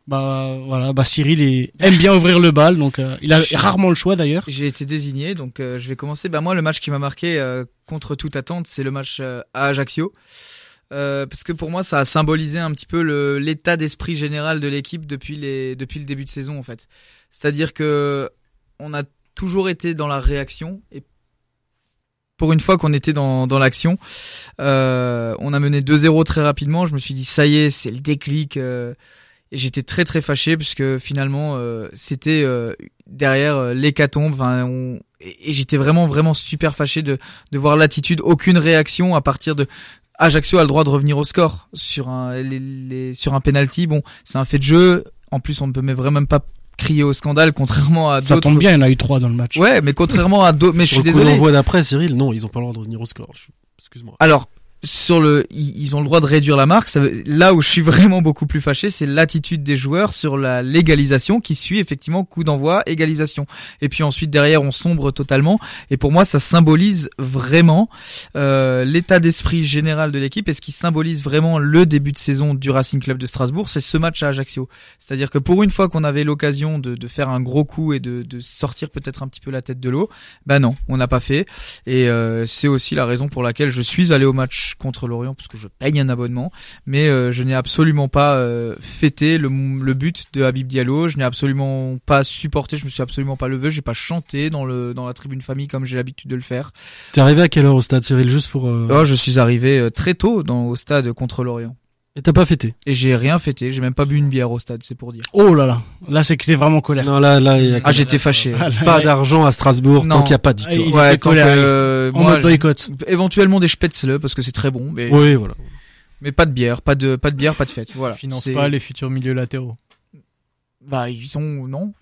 Bah voilà, bah Cyril il aime bien ouvrir le bal, donc euh, il a rarement le choix d'ailleurs. J'ai été désigné, donc euh, je vais commencer. Bah moi, le match qui m'a marqué euh, contre toute attente, c'est le match à Ajaccio. Parce que pour moi, ça a symbolisé un petit peu l'état d'esprit général de l'équipe depuis les depuis le début de saison en fait. C'est-à-dire que on a toujours été dans la réaction et pour une fois qu'on était dans, dans l'action, euh, on a mené 2-0 très rapidement. Je me suis dit ça y est, c'est le déclic. euh, et j'étais très très fâché puisque finalement euh, c'était euh, derrière euh, l'hécatombe. Enfin, on- et, j'étais vraiment vraiment super fâché de, de voir l'attitude, aucune réaction à partir de Ajaccio a le droit de revenir au score sur un les, les- sur un penalty. Bon, c'est un fait de jeu. En plus, on ne peut mais vraiment même pas crier au scandale, contrairement à Ça d'autres. tombe bien, il y en a eu trois dans le match. Ouais, mais contrairement à d'autres. Mais je Sur suis le coup désolé. d'envoi d'après, Cyril, non, ils ont pas le droit de revenir au score. Excuse-moi. Alors, sur le, ils ont le droit de réduire la marque. Là où je suis vraiment beaucoup plus fâché, c'est l'attitude des joueurs sur la légalisation qui suit effectivement coup d'envoi, égalisation. Et puis ensuite derrière, on sombre totalement. Et pour moi, ça symbolise vraiment euh, l'état d'esprit général de l'équipe et ce qui symbolise vraiment le début de saison du Racing Club de Strasbourg, c'est ce match à Ajaccio. C'est-à-dire que pour une fois qu'on avait l'occasion de, faire un gros coup et de, sortir peut-être un petit peu la tête de l'eau, ben non, on n'a pas fait. Et euh, c'est aussi la raison pour laquelle je suis allé au match contre l'Orient parce que je paye un abonnement, mais euh, je n'ai absolument pas euh, fêté le, le but de Habib Diallo. Je n'ai absolument pas supporté, je me suis absolument pas levé, j'ai pas chanté dans le dans la tribune famille comme j'ai l'habitude de le faire. T'es arrivé à quelle heure au stade, Cyril, juste pour... euh, Oh, je suis arrivé très tôt dans au stade contre l'Orient Et t'as pas fêté et j'ai rien fêté, j'ai même pas bu une bière au stade, c'est pour dire. Oh là là, là c'est que t'es vraiment colère. Non, là, là, il y a Ah, j'étais fâché. Ah, là, pas d'argent à Strasbourg Non. tant qu'il n'y a pas de Ah, victoire. il Ouais, colère, euh, En moi, mode je- boycott. éventuellement des spätzle parce que c'est très bon, mais Oui, voilà. mais pas de bière, pas de pas de bière, pas de fête. Voilà. finance C'est- pas les futurs milieux latéraux. Bah ils sont non.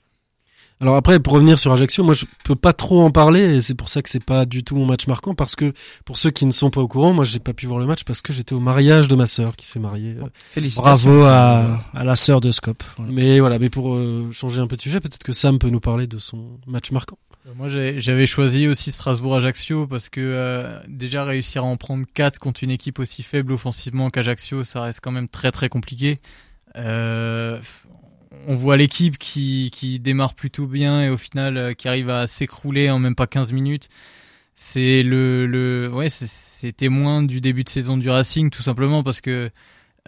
Alors après, pour revenir sur Ajaccio, moi je peux pas trop en parler et c'est pour ça que c'est pas du tout mon match marquant parce que pour ceux qui ne sont pas au courant, moi j'ai pas pu voir le match parce que j'étais au mariage de ma sœur qui s'est mariée. euh. Félicitations. Bravo à, à la sœur de Scope. Voilà. Mais voilà, mais pour euh, changer un peu de sujet, peut-être que Sam peut nous parler de son match marquant. Euh, Moi, j'avais choisi aussi Strasbourg-Ajaccio parce que euh, déjà réussir à en prendre 4 contre une équipe aussi faible offensivement qu'Ajaccio, ça reste quand même très très compliqué. Euh, on voit l'équipe qui, qui démarre plutôt bien et au final euh, qui arrive à s'écrouler en même pas 15 minutes. C'est le, le ouais, c'est- témoin du début de saison du Racing tout simplement parce que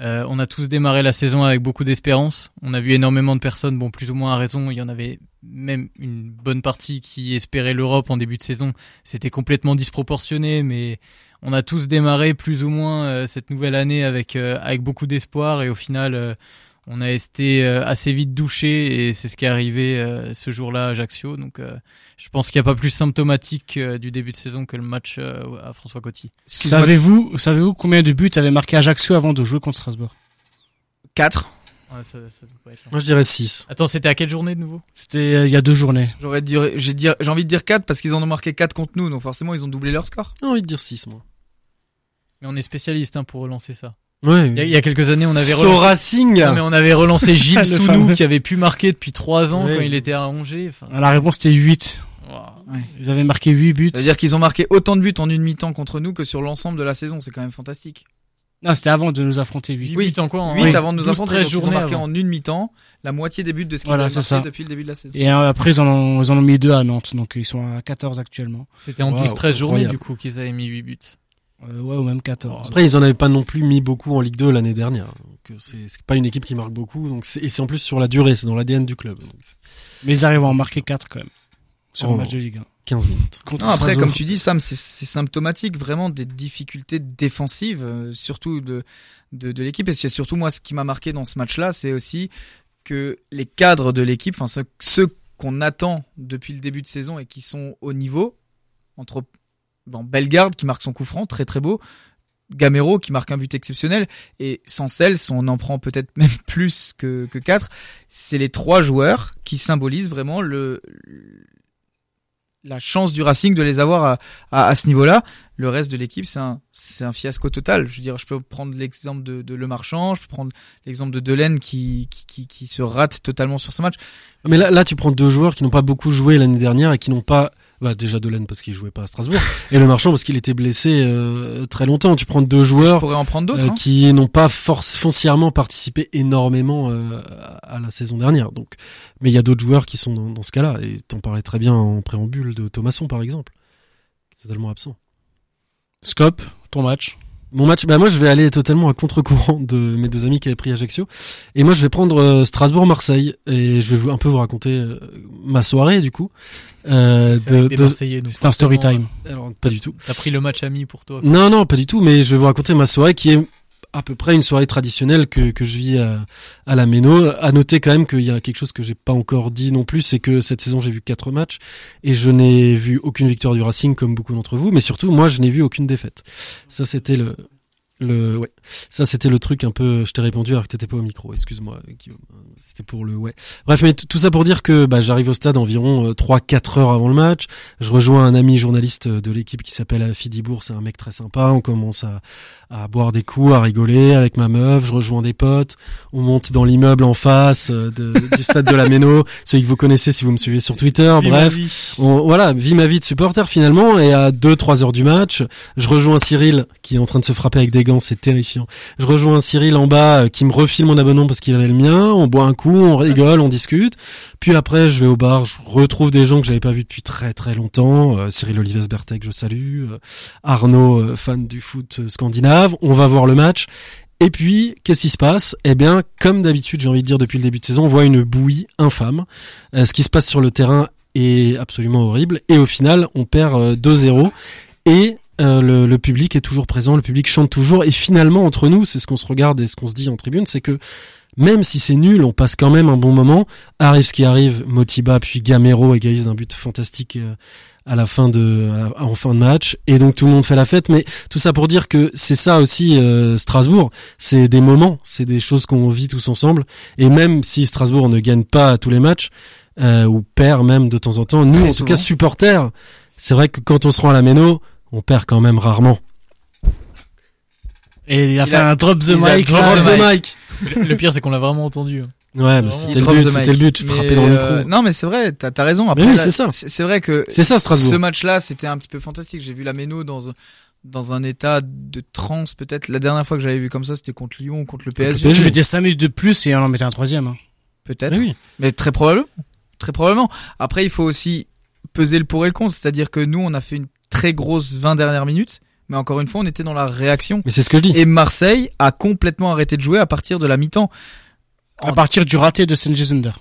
euh, on a tous démarré la saison avec beaucoup d'espérance. On a vu énormément de personnes, bon plus ou moins à raison, il y en avait même une bonne partie qui espérait l'Europe en début de saison. C'était complètement disproportionné, mais on a tous démarré plus ou moins euh, cette nouvelle année avec euh, avec beaucoup d'espoir et au final euh, on a été euh, assez vite douché et c'est ce qui est arrivé euh, ce jour-là à Ajaccio. Donc euh, je pense qu'il n'y a pas plus symptomatique euh, du début de saison que le match euh, à François Coty. Savez-vous, savez-vous combien de buts avait marqué Ajaccio avant de jouer contre Strasbourg? 4. Ouais, ça, ça doit pas être long. Moi, je dirais 6. Attends, c'était à quelle journée de nouveau? C'était euh, il y a deux journées. J'aurais dit, j'ai j'ai envie de dire 4 parce qu'ils en ont marqué 4 contre nous, donc forcément ils ont doublé leur score. J'ai envie de dire 6, moi. Mais on est spécialiste hein, pour relancer ça. Ouais. Il y a, il y a quelques années, on avait So relancé... Racing Non, mais on avait relancé Gilles Le Sounou fameux. qui avait pu marquer depuis trois ans Ouais. quand il était à Angers. Enfin, La réponse était 8. Waouh. Ils avaient marqué 8 buts. Ça veut dire qu'ils ont marqué autant de buts en une mi-temps contre nous que sur l'ensemble de la saison. C'est quand même fantastique. Non, c'était avant de nous affronter 8. Huit Oui. en quoi en 8 Oui. avant de nous 12, affronter, 13 donc ils ont marqué avant. en une mi-temps la moitié des buts de ce qu'ils Voilà, avaient marqué ça. depuis le début de la saison. Et euh, après, ils en, ont, ils en ont mis deux à Nantes, donc ils sont à 14 actuellement. C'était en Waouh, 12-13 journées du coup qu'ils avaient mis 8 buts. Euh, ouais, ou même 14. Après, ils en avaient pas non plus mis beaucoup en Ligue 2 l'année dernière. Donc, euh, c'est c'est pas une équipe qui marque beaucoup. Donc, c'est- et c'est en plus sur la durée, c'est dans l'ADN du club. Donc, Mais ils arrivent à en marquer 4 quand même. Sur Oh. le match de Ligue 1. 15 minutes. Contre Non, après, comme tu dis, Sam, c'est c'est symptomatique vraiment des difficultés défensives, euh, surtout de, de, de l'équipe. Et c'est surtout moi, ce qui m'a marqué dans ce match-là, c'est aussi que les cadres de l'équipe, enfin ceux, ceux qu'on attend depuis le début de saison et qui sont au niveau, entre bon, Bellegarde qui marque son coup franc, très très beau, Gamero qui marque un but exceptionnel, et Sancels, on en prend peut-être même plus que, que 4, c'est les trois joueurs qui symbolisent vraiment le, la chance du Racing de les avoir à, à, à ce niveau-là. Le reste de l'équipe, c'est un, c'est un fiasco total. Je veux dire, je peux prendre l'exemple de, de Le Marchand, je peux prendre l'exemple de Delaine qui, qui, qui, qui se rate totalement sur ce match. Mais là, là, tu prends deux joueurs qui n'ont pas beaucoup joué l'année dernière et qui n'ont pas, bah, déjà Delaine parce qu'il jouait pas à Strasbourg et le Marchand parce qu'il était blessé euh, très longtemps. Tu prends deux Je joueurs pourrais en prendre d'autres. euh, hein. qui n'ont pas force foncièrement participé énormément euh, à la saison dernière. Donc, mais il y a d'autres joueurs qui sont dans, dans ce cas-là. Et t'en parlais très bien en préambule de Thomasson par exemple, totalement absent. Scope, ton match. Mon match, bah moi je vais aller totalement à contre-courant de mes deux amis qui avaient pris Ajaccio. Et moi je vais prendre euh, Strasbourg-Marseille et je vais vous, un peu vous raconter euh, ma soirée du coup. Euh, C'est de, de- C'est un story time. alors pas du tout. T'as pris le match ami pour toi. Non non pas du tout. Mais je vais vous raconter ma soirée qui est à peu près une soirée traditionnelle que, que je vis à, à la Méno. À noter quand même qu'il y a quelque chose que j'ai pas encore dit non plus, c'est que cette saison j'ai vu quatre matchs et je n'ai vu aucune victoire du Racing comme beaucoup d'entre vous, mais surtout moi je n'ai vu aucune défaite. Ça c'était le le ouais. Ça c'était le truc un peu je t'ai répondu alors que t'étais pas au micro. Excuse-moi Guillaume. C'était pour le ouais. Bref mais tout ça pour dire que bah, j'arrive au stade environ 3-4 heures avant le match. Je rejoins un ami journaliste de l'équipe qui s'appelle Afidibourg c'est un mec très sympa. On commence à, à boire des coups à rigoler avec ma meuf. Je rejoins des potes. On monte dans l'immeuble en face euh, de, du stade de la Méno. Celui que vous connaissez si vous me suivez sur Twitter bref. on, voilà, vis ma vie de supporter finalement. Et à 2-3 heures du match, je rejoins Cyril qui est en train de se frapper avec des gants, c'est terrifiant. Je rejoins Cyril en bas euh, qui me refile mon abonnement parce qu'il avait le mien. On boit un coup, on rigole, on discute. Puis après, je vais au bar, je retrouve des gens que j'avais pas vus depuis très très longtemps. Euh, Cyril Olives Bertec, je salue. Euh, Arnaud, euh, fan du foot euh, scandinave. On va voir le match. Et puis, qu'est-ce qui se passe? Eh bien, comme d'habitude, j'ai envie de dire depuis le début de saison, on voit une bouillie infâme. Euh, ce qui se passe sur le terrain est absolument horrible. Et au final, on perd euh, 2-0. Et euh, le, le public est toujours présent, le public chante toujours. Et finalement, entre nous, c'est ce qu'on se regarde et ce qu'on se dit en tribune, c'est que même si c'est nul, on passe quand même un bon moment. Arrive ce qui arrive, Motiba puis Gamero égalise un but fantastique euh, à la fin de à- en fin de match et donc tout le monde fait la fête mais tout ça pour dire que c'est ça aussi euh, Strasbourg c'est des moments c'est des choses qu'on vit tous ensemble et même si Strasbourg ne gagne pas tous les matchs euh, ou perd même de temps en temps nous Très en tout cas supporters c'est vrai que quand on se rend à la Méno on perd quand même rarement Et il a Il fait a- un drop the mic. drop là. the the mic. mic Le, le pire, c'est qu'on l'a vraiment entendu. hein. ouais mais c'était le but c'était le but frapper dans le euh, micro non, mais c'est vrai, t'as as raison. Après, oui, c'est ça. C'est c'est vrai que c'est ça Strasbourg ce match-là, c'était un petit peu fantastique. J'ai vu la Méno dans un- dans un état de transe peut-être. La dernière fois que j'avais vu comme ça, c'était contre Lyon ou contre le PSG. PSG. Tu mettais 5 minutes de plus et on en mettait un troisième. hein. Peut-être. oui Mais très probablement. Très probablement. Après, il faut aussi peser le pour et le contre. C'est-à-dire que nous, on a fait une très grosse 20 dernières minutes. Mais encore une fois, on était dans la réaction. mais c'est ce que je dis Et Marseille a complètement arrêté de jouer à partir de la mi-temps. À partir du raté de Sanjay Zunder.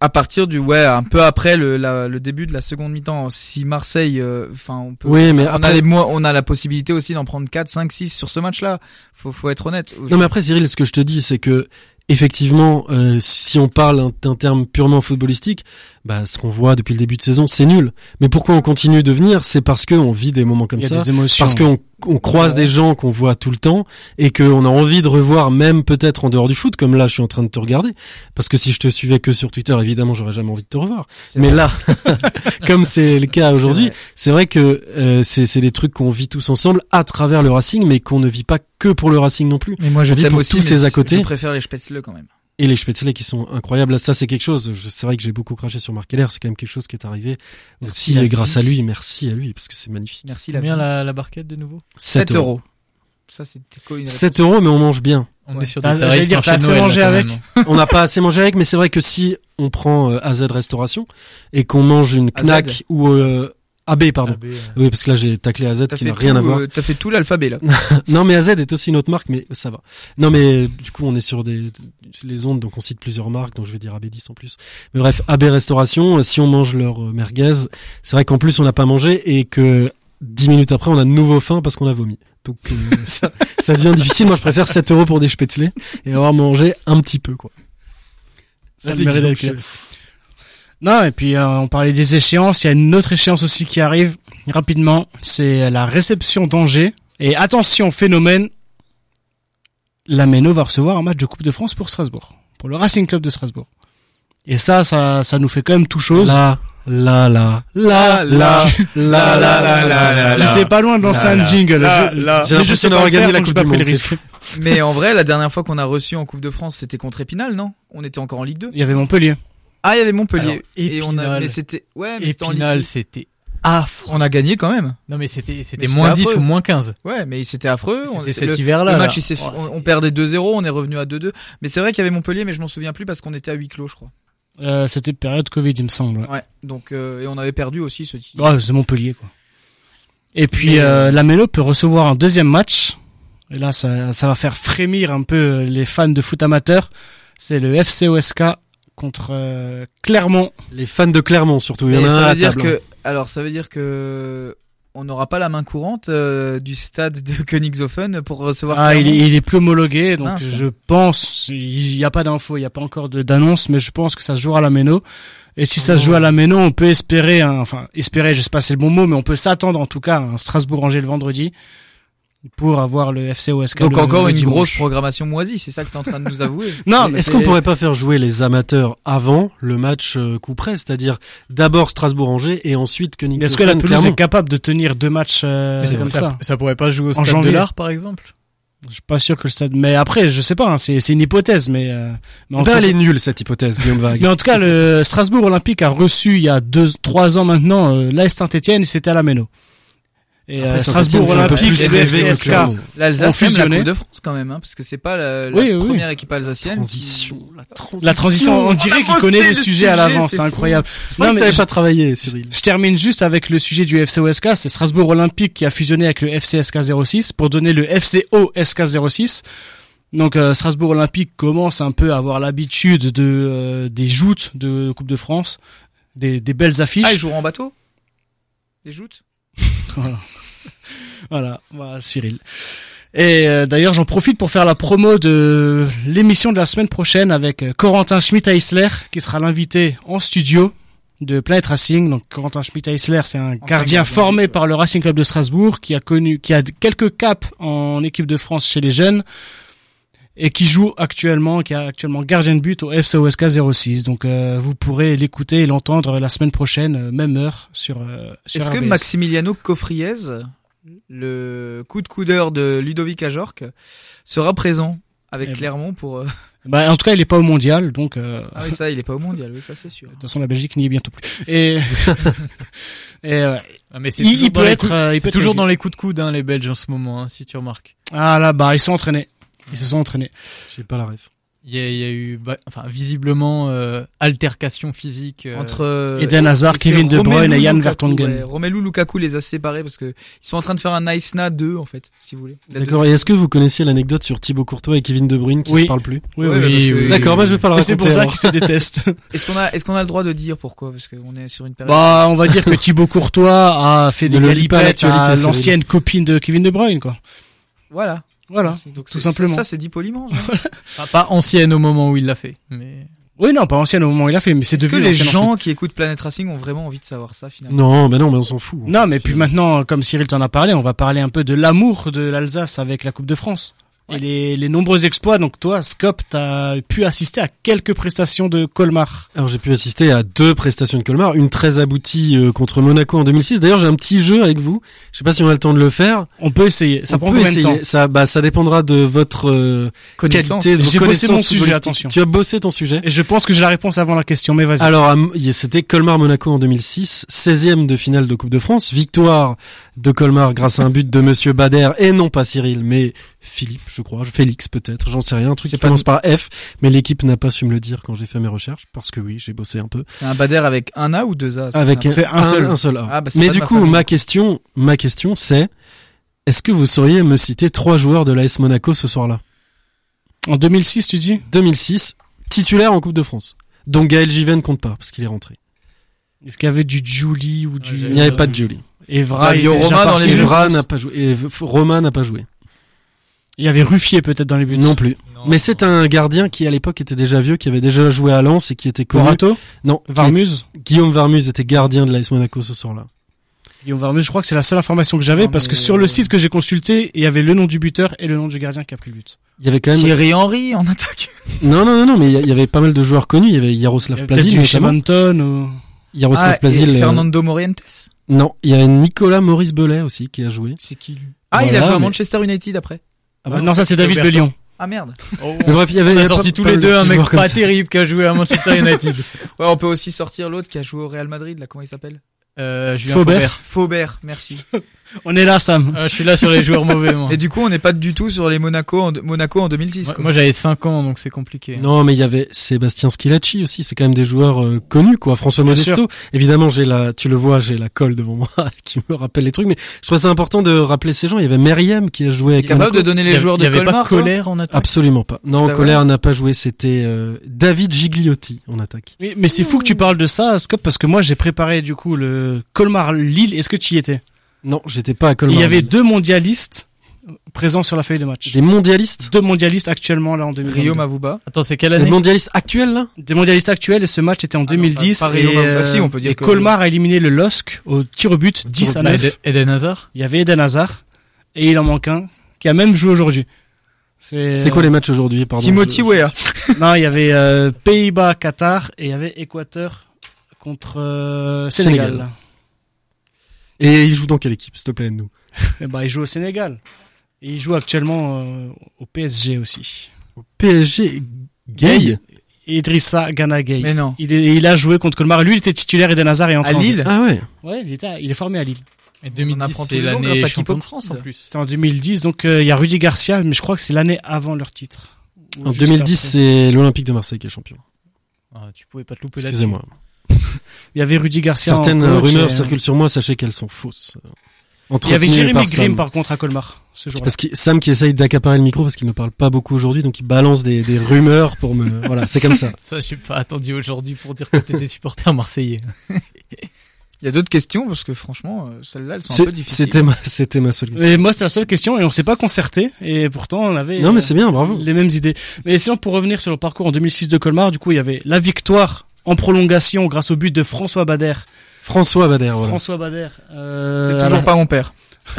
À partir du, ouais, un peu après le, la- le début de la seconde mi-temps. Si Marseille, euh, enfin, on peut, oui mais on après a les on a la possibilité aussi d'en prendre 4, 5, 6 sur ce match-là. Faut, faut être honnête. Non mais après Cyril, ce que je te dis, c'est que effectivement, euh, si on parle d'un terme purement footballistique, bah, ce qu'on voit depuis le début de saison, c'est nul. Mais pourquoi on continue de venir? C'est parce qu'on vit des moments comme Il y a ça, des émotions. parce qu'on on croise des gens qu'on voit tout le temps et qu'on a envie de revoir, même peut-être en dehors du foot, comme là, je suis en train de te regarder. Parce que si je te suivais que sur Twitter, évidemment, j'aurais jamais envie de te revoir. Mais vrai. là, comme c'est le cas aujourd'hui, c'est vrai que euh, c'est des trucs qu'on vit tous ensemble à travers le Racing, mais qu'on ne vit pas que pour le Racing non plus. Mais moi, je vis t'aime pour aussi, tous ces à côté. Je préfère les Spätzle quand même. Et les Spätzle qui sont incroyables. Là, ça c'est quelque chose. je- C'est vrai que j'ai beaucoup craché sur Marc Keller. C'est quand même quelque chose qui est arrivé Merci aussi et grâce vie. à lui. Merci à lui parce que c'est magnifique. Merci la Combien la, la barquette de nouveau? 7, 7 euros. Ça, c'était quoi une 7 euros, mais on mange bien. On Ouais. est sur T'as- des tarifs j'allais dire, marché t'as assez Noël, là, mangé quand avec même. on n'a pas assez mangé avec, mais c'est vrai que si on prend euh, AZ Restauration et qu'on mange une knack ou euh, AB, pardon. AB, euh, Oui, parce que là j'ai taclé AZ qui n'a rien à voir. euh, T'as fait tout l'alphabet là. Non, mais AZ est aussi une autre marque, mais ça va. Non, mais du coup, on est sur des les ondes, donc on cite plusieurs marques, donc je vais dire AB10 en plus. Mais bref, AB Restauration, euh, si on mange leur euh, merguez, c'est vrai qu'en plus on n'a pas mangé et que dix minutes après on a de nouveau faim parce qu'on a vomi. Donc euh, ça, ça devient difficile. Moi, je préfère 7 euros pour des spätzle et avoir mangé un petit peu, quoi. Ça mérite Non, et puis euh, on parlait des échéances, il y a une autre échéance aussi qui arrive rapidement, c'est la réception d'Angers. Et attention, phénomène, la Méno va recevoir un match de Coupe de France pour Strasbourg, pour le Racing Club de Strasbourg. Et ça, ça, ça nous fait quand même tout chose. Là, là, là, là, là, là, là, là, là, là. J'étais pas loin de lancer Là, un là. jingle. Là, Je- là. J'ai l'impression d'avoir gagné la Coupe pas du Monde. Mais en vrai, la dernière fois qu'on a reçu en Coupe de France, c'était contre Épinal, non? On était encore en Ligue 2. Il y avait Montpellier. Ah, il y avait Montpellier. Alors, et on a, mais c'était, ouais, mais c'était en Ligue Épinal, 2. c'était affreux. On a gagné quand même. Non mais c'était c'était moins c'était 10 affreux. ou moins 15. Ouais, mais c'était affreux. On- C'était cet le, hiver-là. le là. match, il s'est, Oh, on, perdait 2-0, on est revenu à 2-2. Mais c'est vrai qu'il y avait Montpellier, mais je m'en souviens plus parce qu'on était à huis clos, je crois. Euh, C'était période Covid, il me semble. Ouais. Donc, euh, et on avait perdu aussi ce titre. Ouais, c'est Montpellier, quoi. Et puis, Mais, euh, la Méno peut recevoir un deuxième match. Et là, ça, ça va faire frémir un peu les fans de foot amateur. C'est le FC OSK contre euh, Clermont. Les fans de Clermont, surtout. Il y en Mais a un ça à veut dire table. que, alors ça veut dire que on n'aura pas la main courante euh, du stade de Königshofen pour recevoir. Ah, il est, Clermont. il est plus homologué, donc Mince. je pense, il n'y a pas d'infos, il n'y a pas encore d'annonce, mais je pense que ça se jouera à la Méno. Et si ça se joue à la Méno, on peut espérer, un- enfin, espérer, je sais pas si c'est le bon mot, mais on peut s'attendre en tout cas à un Strasbourg-Angers le vendredi pour avoir le FC OSK. Donc le- encore le une dimanche. grosse programmation moisie, c'est ça que tu es en train de nous avouer. Non, mais Est-ce qu'on pourrait pas faire jouer les amateurs avant le match euh, coup près, c'est-à-dire d'abord Strasbourg-Angers et ensuite Königshofen Est-ce que la pelouse est capable de tenir deux matchs euh, comme ça, ça pourrait pas jouer au En stade janvier. de l'art par exemple? Je suis pas sûr que le stade. Mais après, je sais pas. hein, c'est c'est une hypothèse, mais. euh, mais, en ben, tout... elle est nulle cette hypothèse, Guillaume Vague. mais en tout cas, le Strasbourg Olympique a reçu il y a deux, trois ans maintenant euh, l'AS Saint-Etienne et c'était à la Méno. Et Après, euh, Strasbourg Olympique, rêver le que CSK. Clermont. ont la fusionné. Coupe de France quand même, hein, parce que c'est pas la, la Oui, oui, première équipe alsacienne. qui- Transition, la transition. La transition, on dirait qu'il connaît le le sujet à l'avance, c'est incroyable. Non, mais t'avais pas travaillé, Cyril. je termine juste avec le sujet du FC OSK, c'est Strasbourg Olympique qui a fusionné avec le FCSK 06 pour donner le FCO SK 06. Donc euh, Strasbourg Olympique commence un peu à avoir l'habitude de euh, des joutes de Coupe de France, des, des belles affiches. Ah, ils joueront en bateau? Les joutes? Voilà, voilà, Cyril. Et euh, d'ailleurs, j'en profite pour faire la promo de l'émission de la semaine prochaine avec euh, Corentin Schmidt-Eisler, qui sera l'invité en studio de Planet Racing. Donc, Corentin Schmidt-Eisler, c'est un gardien gardien formé par le Racing Club de Strasbourg, qui a connu, qui a quelques caps en équipe de France chez les jeunes, et qui joue actuellement, qui est actuellement gardien de but au FCOSK 06. Donc, euh, vous pourrez l'écouter et l'entendre la semaine prochaine, euh, même heure, sur, euh, sur Est-ce que. Maximiliano Coffriez, le coup de coudeur de Ludovic Ajorc, sera présent avec Eh ben. Clermont pour... euh, Bah, en tout cas, il est pas au mondial, donc, euh, Ah oui, ça, il est pas au mondial, oui, ça c'est sûr. De toute façon, la Belgique n'y est bientôt plus. Et, et ouais. Ah, mais c'est il, toujours il dans peut les être, coups- euh, il C'est peut toujours être- dans les coups de coude hein, les Belges en ce moment hein, si tu remarques. Ah là, bah, ils sont entraînés. Ils se sont entraînés. J'ai pas la ref. Il y a, il y a eu bah, enfin visiblement euh, altercation physique euh, Entre euh, Eden Hazard, Kevin De Bruyne Romelu et Lukaku, Vertonghen. ouais. Romelu Lukaku les a séparés parce que ils sont en train de faire un Nice Na 2 en fait, si vous voulez. D'accord. Et est-ce que vous connaissiez l'anecdote sur Thibaut Courtois et Kevin De Bruyne qui Oui. se parlent plus Oui, oui. oui, D'accord, moi je vais pas le Et raconter. c'est pour ça qu'ils se détestent. Est-ce qu'on a est-ce qu'on a le droit de dire pourquoi? Parce qu'on est sur une période bah, on va dire que Thibaut Courtois a fait des lis pas à l'ancienne copine de Kevin De Bruyne, quoi. Voilà. Voilà, Merci. Donc tout simplement. Ça, c'est dit poliment. genre. Pas, pas ancienne au moment où il l'a fait, mais Oui, non, pas ancienne au moment où il a fait, mais c'est Est-ce que les gens ensuite. qui écoutent Planet Racing ont vraiment envie de savoir ça finalement? Non, mais non, mais on s'en fout. Non, fait. mais puis maintenant, comme Cyril t'en a parlé, on va parler un peu de l'amour de l'Alsace avec la Coupe de France. Et les, les nombreux exploits. Donc toi, Scop, t'as pu assister à quelques prestations de Colmar. Alors j'ai pu assister à deux prestations de Colmar, une très aboutie euh, contre Monaco en 2006. D'ailleurs j'ai un petit jeu avec vous. Je sais pas si on a le temps de le faire. On peut essayer. Ça On prend peut combien de essayer. temps Ça, bah, ça dépendra de votre euh, Connaissance. qualité, de vos connaissances mon sujet, attention. Tu as bossé ton sujet. Et je pense que j'ai la réponse avant la question, mais vas-y. Alors, c'était Colmar-Monaco en 2006, 16e de finale de Coupe de France, victoire de Colmar grâce à un but de Monsieur Bader, et non pas Cyril, mais Philippe, je crois, Félix peut-être, j'en sais rien, un truc C'est qui pas commence par F, mais l'équipe n'a pas su me le dire quand j'ai fait mes recherches, parce que oui, j'ai bossé un peu. C'est un Bader avec un A ou deux A Avec c'est un seul. un seul A. Ah, bah, mais du ma coup, famille. ma question, ma question c'est, est-ce que vous sauriez me citer trois joueurs de l'AS Monaco ce soir-là? En 2006, tu dis? 2006, titulaire en Coupe de France. Donc Gaël Given compte pas, parce qu'il est rentré. Est-ce qu'il y avait du Julie ou du... Ouais, Il n'y avait pas de Jolie. Evra. Evra n'a pas joué. Roma n'a pas joué. Il y avait Ruffier peut-être dans les buts. Non plus. Mais c'est un gardien qui à l'époque était déjà vieux, qui avait déjà joué à Lens et qui était connu. Corato Non, Varmuse Guillaume Varmuse était gardien de l'AS Monaco ce soir-là. Guillaume Varmuse, je crois que c'est la seule information que j'avais parce que sur le site que j'ai consulté, il y avait le nom du buteur et le nom du gardien qui a pris le but. Il y avait quand même. Thierry Henry en attaque. Non, non, non, non, mais il y avait pas mal de joueurs connus. Il y avait Il y Yaroslav Plazil, ou... Yaroslav Ah, et Plazil. euh, Fernando Morientes. Non, il y avait Nicolas Maurice Belay aussi qui a joué. C'est qui lui? Ah, il a joué à mais- Manchester United après. Ah Ah non, ça c'est David de. Lyon. Ah merde. Mais bref, il y avait. On a sorti pas- tous pas les deux un mec pas ça. terrible qui a joué à Manchester United. Ouais, on peut aussi sortir l'autre qui a joué au Real Madrid, là, comment il s'appelle? Euh, Julien Faubert. Faubert. Faubert, merci. On est là, Sam. Ah, je suis là sur les joueurs mauvais, moi. Et du coup, on n'est pas du tout sur les Monaco en, Monaco en 2006. Moi, quoi. moi, j'avais 5 ans, donc c'est compliqué. Non, mais il y avait Sébastien Schilacci aussi. C'est quand même des joueurs euh, connus, quoi. François Bien Modesto. Évidemment, j'ai la, tu le vois, j'ai la colle devant moi qui me rappelle les trucs. Mais je trouve ça important de rappeler ces gens. Il y avait Meriem qui a joué avec capable Monaco. de donner les y joueurs il de y avait Colmar pas colère en attaque. Absolument pas. Non, Bah Colère n'a pas joué. C'était euh, David Gigliotti en attaque. Mais, mais c'est fou que tu parles de ça, Scop, parce que moi j'ai préparé du coup le Colmar-Lille. Est-ce que tu y étais? Non, j'étais pas à Et Colmar. Il y avait deux mondialistes présents sur la feuille de match. des mondialistes. Deux mondialistes actuellement là en 2022. Rio Mavuba. Attends, c'est quelle Des année mondialistes actuels là Des mondialistes actuels et ce match était en non, 2010 pas- pas et, Rio Mavuba. Si, on peut dire et que- Colmar a éliminé le LOSC au tir au but 10 à au but. 9. Eden- Eden Hazard Il y avait Eden Hazard et il en manque un qui a même joué aujourd'hui. C'est C'était quoi les matchs aujourd'hui Pardon. Timothy je- Weah. Non, il y avait euh, Pays-Bas, Qatar et il y avait Équateur contre euh, Sénégal. Sénégal. Et il joue dans quelle équipe S'il te plaît, nous. Eh ben, il joue au Sénégal. Et il joue actuellement euh, au PSG aussi. PSG Gay. Idrissa Gana Gueye. Mais non. Il, est- il a joué contre Colmar. Lui, il était titulaire et Hazard est entré À. Lille Ah ouais. Ouais, il, était, à- il est formé à Lille. Et On 2010, apprend tous c'est l'année grâce à champion de France en plus. C'était en 2010, donc euh, il y a Rudy Garcia, mais je crois que c'est l'année avant leur titre. En juste 2010, après. c'est l'Olympique de Marseille qui est champion. Ah, tu pouvais pas te louper là Excusez-moi. Il y avait Rudy Garcia. en Certaines coach rumeurs et- circulent sur moi, sachez qu'elles sont fausses. Il y avait Jérémy par Grimm Sam. par contre à Colmar ce jour-là. Parce que Sam qui essaye d'accaparer le micro parce qu'il ne parle pas beaucoup aujourd'hui, donc il balance des, des rumeurs pour me. Voilà, c'est comme ça. Ça, j'ai pas attendu aujourd'hui pour dire que t'étais supporter marseillais. Il y a d'autres questions parce que franchement, euh, celles-là, elles sont un C'est- peu difficiles. C'était ma, c'était ma seule question. Et moi, c'était la seule question et on s'est pas concerté et pourtant on avait Non, mais euh, c'est bien, bravo. les mêmes idées. Mais sinon, pour revenir sur le parcours en 2006 de Colmar, du coup, il y avait la victoire en prolongation grâce au but de François Bader. François Bader, voilà. François Bader. euh, C'est toujours pas mon père.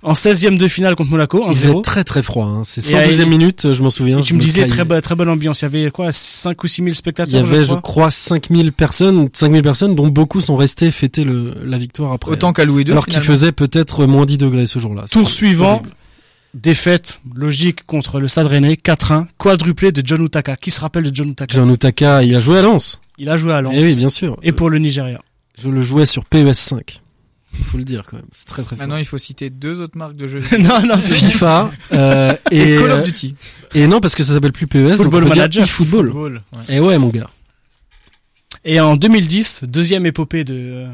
En 16e de finale contre Monaco, en Il faisait 0. très très froid. Hein. C'est Et, 112e euh, minute, je m'en souviens. Et je tu me disais très, très bonne ambiance. Il y avait quoi 5 ou 6 000 Il y spectateurs, avait, je crois. crois, 5000 personnes, 5000 personnes dont beaucoup sont restés fêter le, la victoire après. Autant qu'à Louis II. Alors qu'il faisait peut-être moins 10 degrés ce jour-là. Tour suivant, horrible. Défaite logique contre le Stade Rennais, 4-1, quadruplé de John Utaka. Qui se rappelle de John Utaka John Utaka, il a joué à Lens. Il a joué à Lens. Eh oui, bien sûr. Et pour le Nigeria. Je le jouais sur PES 5. Faut le dire quand même. C'est très très fort. Maintenant, il faut citer deux autres marques de jeux. non, non, c'est FIFA euh, Et et, Call euh, of Duty. et non parce que ça s'appelle plus PES Football donc on peut dire Manager. eFootball. Football, ouais. Et ouais mon gars. Et en 2010, deuxième épopée de, euh,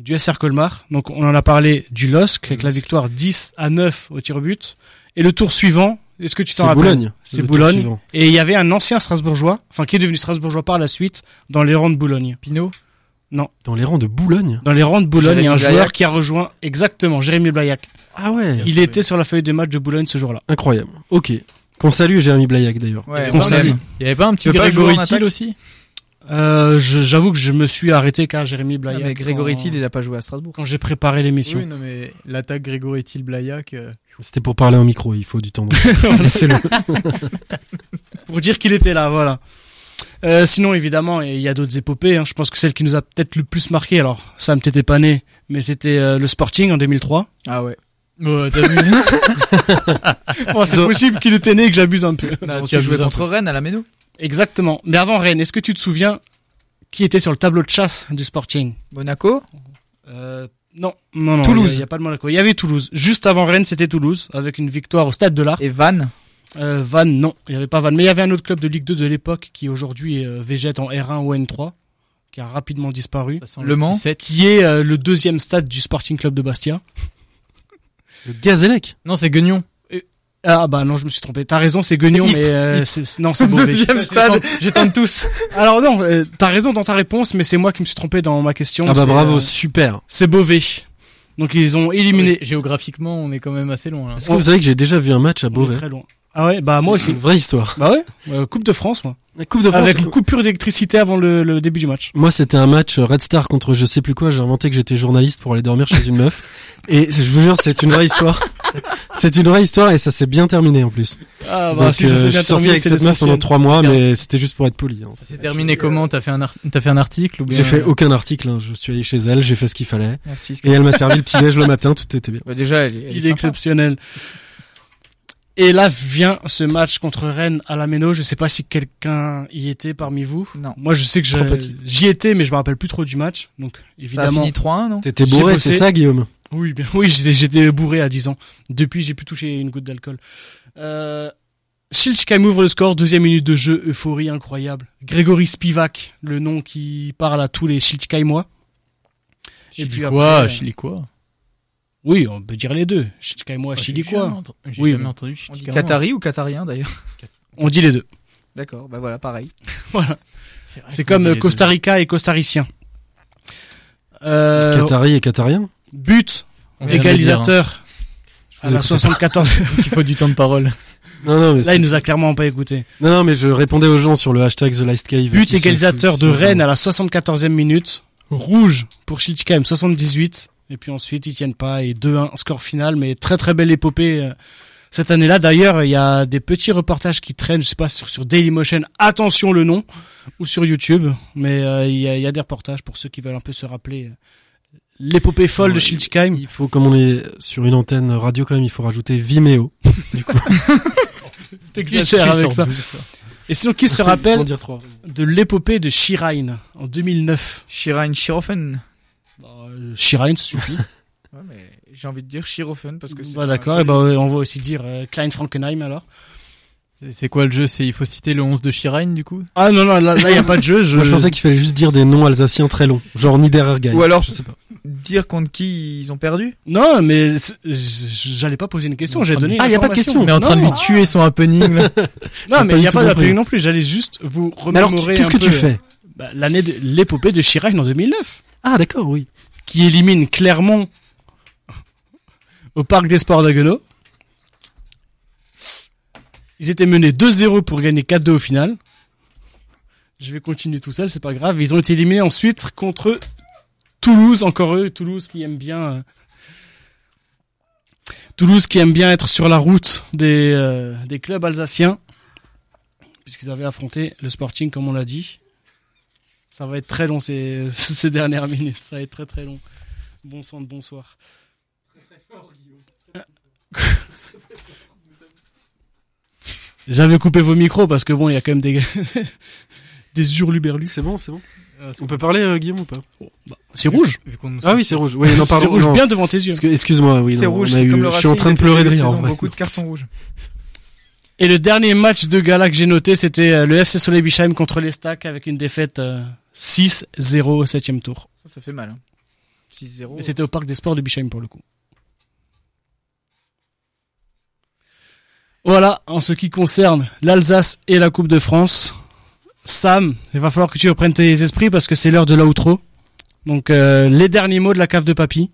du SR Colmar. Donc, on en a parlé du LOSC avec la victoire 10 à 9 au tir au but. Et le tour suivant, est-ce que tu t'en C'est rappelles Boulogne. C'est le tour Boulogne. Et il y avait un ancien Strasbourgeois, enfin qui est devenu Strasbourgeois par la suite, dans les rangs de Boulogne. Pinot Dans les rangs de Boulogne. Dans les rangs de Boulogne, il y a un joueur qui a rejoint exactement Jérémy Blaillac. Ah ouais, Il était sur la feuille de match de Boulogne ce jour-là. incroyable. Ok. Qu'on salue Jérémy Blaillac d'ailleurs. Ouais, On on salue. Il y avait pas un petit Grégory Thiel aussi Euh, j'avoue que je me suis arrêté car Jérémy Ah, Blaillac. mais Grégory quand- Thiel, il a pas joué à Strasbourg. quand j'ai préparé l'émission. Oui, non mais l'attaque Grégory Thiel Blaillac. euh, C'était pour parler en micro, il faut du temps. Laissez-le. pour dire qu'il était là, voilà. Euh, sinon, évidemment, il y a d'autres épopées. hein. Je pense que celle qui nous a peut-être le plus marqué, alors Sam t'étais pas né, mais c'était euh, le Sporting en 2003. Ah ouais. Vu Oh, c'est possible qu'il était né et que j'abuse un peu. Ils ont tu aussi joué contre Rennes à la Méno. Exactement. Mais avant Rennes, est-ce que tu te souviens qui était sur le tableau de chasse du Sporting? Monaco? euh, Non, non, non. Toulouse. Il n'y a, pas de Monaco. Il y avait Toulouse. Juste avant Rennes, c'était Toulouse, avec une victoire au Stade de l'Art. Et Vannes. Euh, Vannes, non, il n'y avait pas Vannes. Mais il y avait un autre club de Ligue 2 de l'époque qui aujourd'hui euh, végète en R1 ou N3, qui a rapidement disparu. Le Mans. petit set. Qui est euh, le deuxième stade du Sporting Club de Bastia. Le Gazélec. Non, c'est Guignon. Ah bah non, je me suis trompé. T'as raison, c'est Guignon, mais euh, non, c'est Beauvais. Deuxième stade. J'étonne tous. Alors non, euh, t'as raison dans ta réponse, mais c'est moi qui me suis trompé dans ma question. Ah bah C'est, bravo, euh, super. c'est Beauvais. Donc ils ont éliminé. Géographiquement, on est quand même assez loin là. Est-ce que vous savez que j'ai déjà vu un match à On est Beauvais très loin. Ah ouais, bah moi aussi. Une vraie histoire. Bah ouais, euh, Coupe de France, moi. La Coupe de France. Avec une coupure d'électricité avant le, le début du match. Moi, c'était un match Red Star contre je sais plus quoi. J'ai inventé que j'étais journaliste pour aller dormir chez une meuf. Et je vous jure, c'est une vraie histoire. C'est une vraie histoire et ça s'est bien terminé en plus. Ah Donc, euh, je suis sorti avec cette meuf pendant trois mois, bien. mais c'était juste pour être poli. hein. Ça s'est terminé comment? T'as fait un ar- t'as fait un article ou bien J'ai fait aucun article. hein. Je suis allé chez elle, j'ai fait ce qu'il fallait. Merci. Et elle m'a servi le petit déj le matin, tout était bien. Bah, déjà, elle, est- elle Il est exceptionnel. Et là vient ce match contre Rennes à la Méno. Je sais pas si quelqu'un y était parmi vous. Non. Moi, je sais que j'y étais, mais je me rappelle plus trop du match. Donc, Ça a évidemment. fini 3-1, non T'étais bourré, c'est ça, Guillaume Oui, bien. Oui, j'étais, bourré à 10 ans. Depuis, j'ai pu toucher une goutte d'alcool. Euh, Schilchkheim ouvre le score, deuxième minute de jeu, euphorie incroyable. Grégory Spivak, le nom qui parle à tous les Schilchkheimois. Et puis quoi après, Chili quoi Oui, on peut dire les deux. Schilchkheimois, Chili quoi. J'ai Oui, jamais mais- entendu On dit Chili Qatari ou Qatarien d'ailleurs On dit les deux. D'accord, bah voilà, pareil. C'est comme euh, Costa Rica et costaricien. Euh, Qatari et Qatarien but, On égalisateur. À vous la écoute. 74. dire, hein. Il faut du temps de parole. Non, non, mais Là, il nous a clairement pas écouté. non, non, mais je répondais aux gens sur le hashtag The Last Cave. But se égalisateur de Rennes à la 74e minute. Rouge pour Schilchkheim, 78. Et puis ensuite, ils tiennent pas. Et 2-1, score final. Mais très très belle épopée euh, cette année-là. D'ailleurs, il y a des petits reportages qui traînent, je sais pas, sur, sur Dailymotion. Attention le nom. Ou sur YouTube. Mais euh, il y, a, il y a des reportages pour ceux qui veulent un peu se rappeler euh, l'épopée folle de Ouais, Schilchkheim. Il faut, comme on est sur une antenne radio quand même, il faut rajouter Vimeo. T'exagères avec ça. Et sinon, qui se rappelle de l'épopée de Shirain en 2009 Shirin Shirofen. Euh, Shirain, ça suffit. Ouais, mais j'ai envie de dire Shirofen parce que c'est. Bah d'accord, et bah on va aussi dire euh, Klein Frankenheim alors. C'est- quoi le jeu? C'est il faut citer le 11 de Shirine du coup? Ah non non, là il y a pas de jeu. Je... Moi, je pensais qu'il fallait juste dire des noms alsaciens très longs. Genre Niederergein. Ou alors- je sais pas. Dire contre qui ils ont perdu? Non, mais j'allais pas poser une question, j'ai donné. Ah, y a pas de question. On est en train de lui tuer son happening. là. Non, mais il y a pas d'appeling non plus. J'allais juste vous Mais alors, remémorer. qu'est-ce que tu fais? bah, L'année de l'épopée de Shirain en 2009, Ah, d'accord, oui. Qui élimine Clermont au parc des Sports d'Aguenau. Ils étaient menés 2-0 pour gagner 4-2 au final. Je vais continuer tout seul, c'est pas grave. Ils ont été éliminés ensuite contre Toulouse, encore eux, Toulouse qui aime bien euh, être sur la route euh, des clubs alsaciens, puisqu'ils avaient affronté le Sporting, comme on l'a dit. Ça va être très long ces, ces dernières minutes, ça va être très très long. Bon sang de bonsoir. J'avais coupé vos micros parce que bon, il y a quand même des, des hurluberlus. C'est bon, c'est bon. On peut parler, euh, Guillaume, ou pas C'est rouge. Vu qu'on nous Ah oui, c'est rouge. Oui, C'est rouge non. bien devant tes yeux. Excuse-moi, oui. C'est non, rouge, on a c'est eu- comme le Je suis en train de pleurer de rire, en vrai. Beaucoup de cartons rouges. Et le dernier match de gala que j'ai noté, c'était euh, le FC Soleil Bischheim contre les Stacks avec une défaite euh, 6-0 au septième tour. Ça, ça fait mal. hein. 6-0. Et c'était au parc des sports de Bischheim pour le coup. Voilà, en ce qui concerne l'Alsace et la Coupe de France. Sam, il va falloir que tu reprennes tes esprits parce que c'est l'heure de l'outro. Donc euh, les derniers mots de la cave de papy.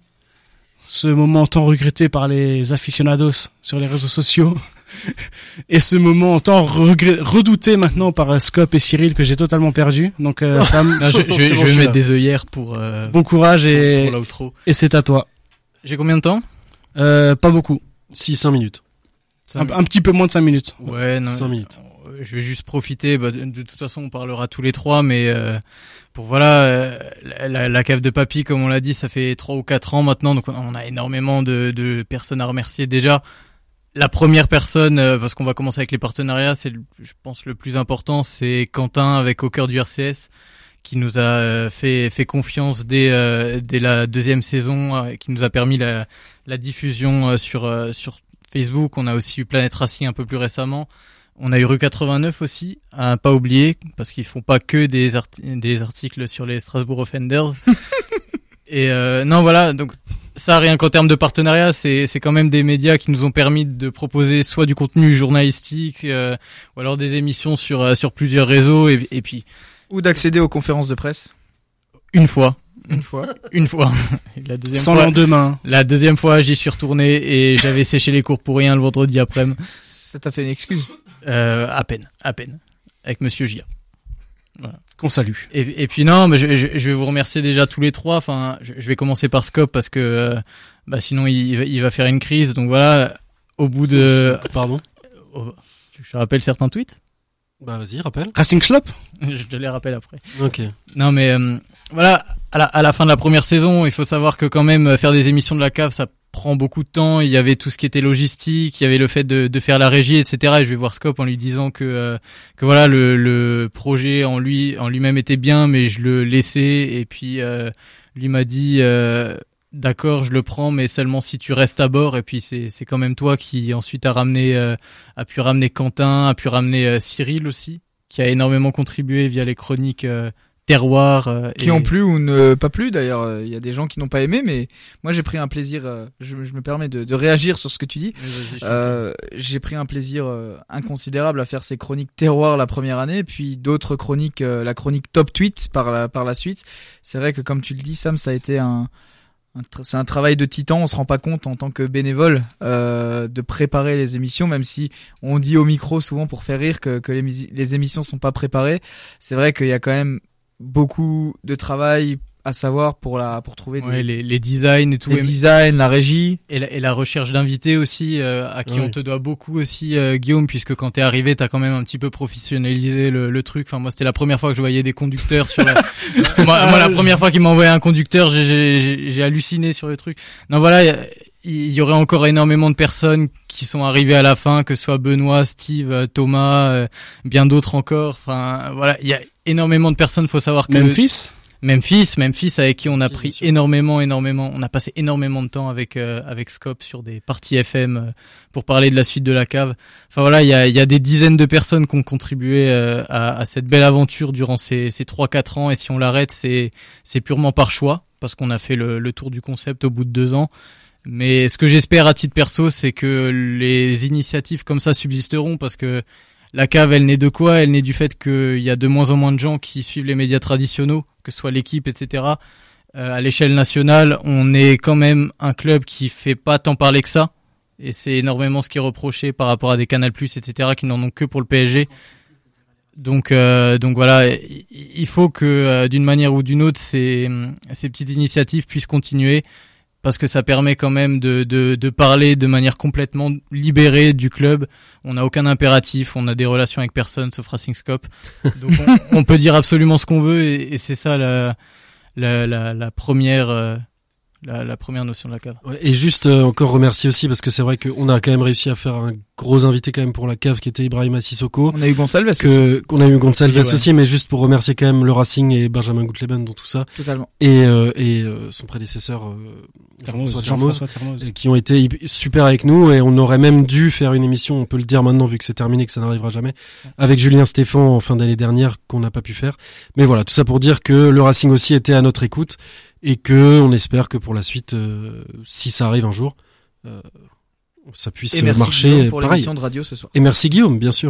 ce moment tant regretté par les aficionados sur les réseaux sociaux, et ce moment tant redouté maintenant par euh, Scope et Cyril que j'ai totalement perdu. Donc euh, Sam, Non, je, je vais, je mettre là. des œillères pour, euh, bon courage pour, et, pour et c'est à toi. J'ai combien de temps? Euh, pas beaucoup, 6-5 minutes. un, un petit peu moins de 5 minutes. Ouais, non. 5 minutes. Je vais juste profiter. Bah, de, de toute façon, on parlera tous les trois, mais euh, pour voilà, euh, la, la- la cave de papy, comme on l'a dit, ça fait trois ou quatre ans maintenant, donc on a énormément de, de personnes à remercier déjà. La première personne, euh, parce qu'on va commencer avec les partenariats, c'est, je pense, le plus important, c'est Quentin avec Au cœur du RCS, qui nous a euh, fait fait confiance dès euh, dès la deuxième saison, qui nous a permis la la diffusion sur sur Facebook. On a aussi eu Planet Racing un peu plus récemment. On a eu Rue 89 aussi, à pas oublier, parce qu'ils font pas que des, arti- des articles sur les Strasbourg Offenders. Et euh, non, voilà, donc ça, rien qu'en termes de partenariat, c'est c'est quand même des médias qui nous ont permis de proposer soit du contenu journalistique, euh, ou alors des émissions sur euh, sur plusieurs réseaux, et, et puis Ou d'accéder aux conférences de presse. une fois, Une fois. une fois, Et la deuxième Sans fois, lendemain. la deuxième fois, j'y suis retourné et j'avais séché les cours pour rien le vendredi après-midi. Ça t'a fait une excuse. Euh, à peine, à peine, avec Monsieur Gia. Qu'on salue. Et, et puis non, mais je, je- je vais vous remercier déjà tous les trois. Enfin, je, je vais commencer par Scope parce que euh, bah sinon il, il va- il va faire une crise. Donc voilà, au bout de, Pardon oh, je rappelle certains tweets. Bah vas-y, rappelle. Racing Schlop je te les rappelle après. Ok. Non mais euh, voilà, à la, à la fin de la première saison, il faut savoir que quand même faire des émissions de la cave, ça prend beaucoup de temps. Il y avait tout ce qui était logistique, il y avait le fait de, faire la régie, etc. Et je vais voir Scope en lui disant que euh, que voilà le, le projet en lui en lui-même était bien, mais je le laissais. Et puis euh, lui m'a dit euh, d'accord, je le prends, mais seulement si tu restes à bord. Et puis c'est c'est quand même toi qui ensuite a ramené a pu ramener Quentin, a pu ramener Cyril aussi, qui a énormément contribué via les chroniques. Terroir euh, Qui et- ont plu ou ne pas plu d'ailleurs. euh, Il y a des gens qui n'ont pas aimé, mais moi j'ai pris un plaisir. euh, Je, je me permets de, de réagir sur ce que tu dis. Euh, j'ai pris un plaisir euh, inconsidérable à faire ces chroniques terroir la première année, puis d'autres chroniques, euh, la chronique top tweet par la par la suite. C'est vrai que comme tu le dis, Sam, ça a été un, c'est un travail de titan. On se rend pas compte en tant que bénévole euh, de préparer les émissions, même si on dit au micro souvent pour faire rire que, que les, les émissions sont pas préparées. C'est vrai qu'il y a quand même beaucoup de travail à savoir pour la pour trouver Ouais, des, les, les designs et tout. les designs, la régie. et la, et la recherche d'invités aussi, euh, à qui Ouais. on te doit beaucoup aussi, euh, Guillaume, puisque quand t'es arrivé, t'as quand même un petit peu professionnalisé le, le truc. Enfin, moi, c'était la première fois que je voyais des conducteurs sur la... moi, moi, la première fois qu'il m'a envoyé un conducteur, j'ai- j'ai j'ai- j'ai halluciné sur le truc. Non, voilà, il y aurait encore énormément de personnes qui sont arrivées à la fin, que ce soit Benoît, Steve, euh, Thomas, euh, bien d'autres encore. Enfin, voilà, il y a énormément de personnes. Faut savoir que Memphis? Memphis, Memphis avec qui on a pris énormément, énormément, on a passé énormément de temps avec euh, avec Scope sur des parties FM pour parler de la suite de la cave. Enfin voilà, il y a, il y a des dizaines de personnes qui ont contribué euh, à, à cette belle aventure durant ces ces trois quatre ans. Et si on l'arrête, c'est c'est purement par choix parce qu'on a fait le, le tour du concept au bout de deux ans. Mais ce que j'espère à titre perso, c'est que les initiatives comme ça subsisteront parce que la cave, elle naît de quoi? Elle naît du fait qu'il y a de moins en moins de gens qui suivent les médias traditionnels, que ce soit l'équipe, etc. Euh, à l'échelle nationale, on est quand même un club qui fait pas tant parler que ça. Et c'est énormément ce qui est reproché par rapport à des Canal+, etc., qui n'en ont que pour le PSG. Donc, euh, donc voilà, il faut que euh, d'une manière ou d'une autre, ces, ces petites initiatives puissent continuer parce que ça permet quand même de, de, de parler de manière complètement libérée du club. On n'a aucun impératif, on a des relations avec personne sauf Racing Scope. Donc on, on peut dire absolument ce qu'on veut et, et c'est ça la, la, la, la première euh, la, la première notion de la cave. Ouais, et juste euh, encore remercier aussi parce que c'est vrai qu'on a quand même réussi à faire un gros invité quand même pour la cave qui était Ibrahima Sissoko. On a eu Gonçalves aussi. Que qu'on a eu Gonçalves Aussi, ouais. aussi, mais juste pour remercier quand même le Racing et Benjamin Goutleben dans tout ça Totalement. et euh, et euh, son prédécesseur euh, Jean-François euh, qui ont été super avec nous et on aurait même dû faire une émission, on peut le dire maintenant vu que c'est terminé, que ça n'arrivera jamais, avec Julien Stéphan en fin d'année dernière qu'on n'a pas pu faire. Mais voilà, tout ça pour dire que le Racing aussi était à notre écoute et que on espère que pour la suite, euh, si ça arrive un jour, euh, ça puisse Et merci marcher Guillaume pour pareil. l'émission de radio ce soir. Et merci Guillaume, bien sûr.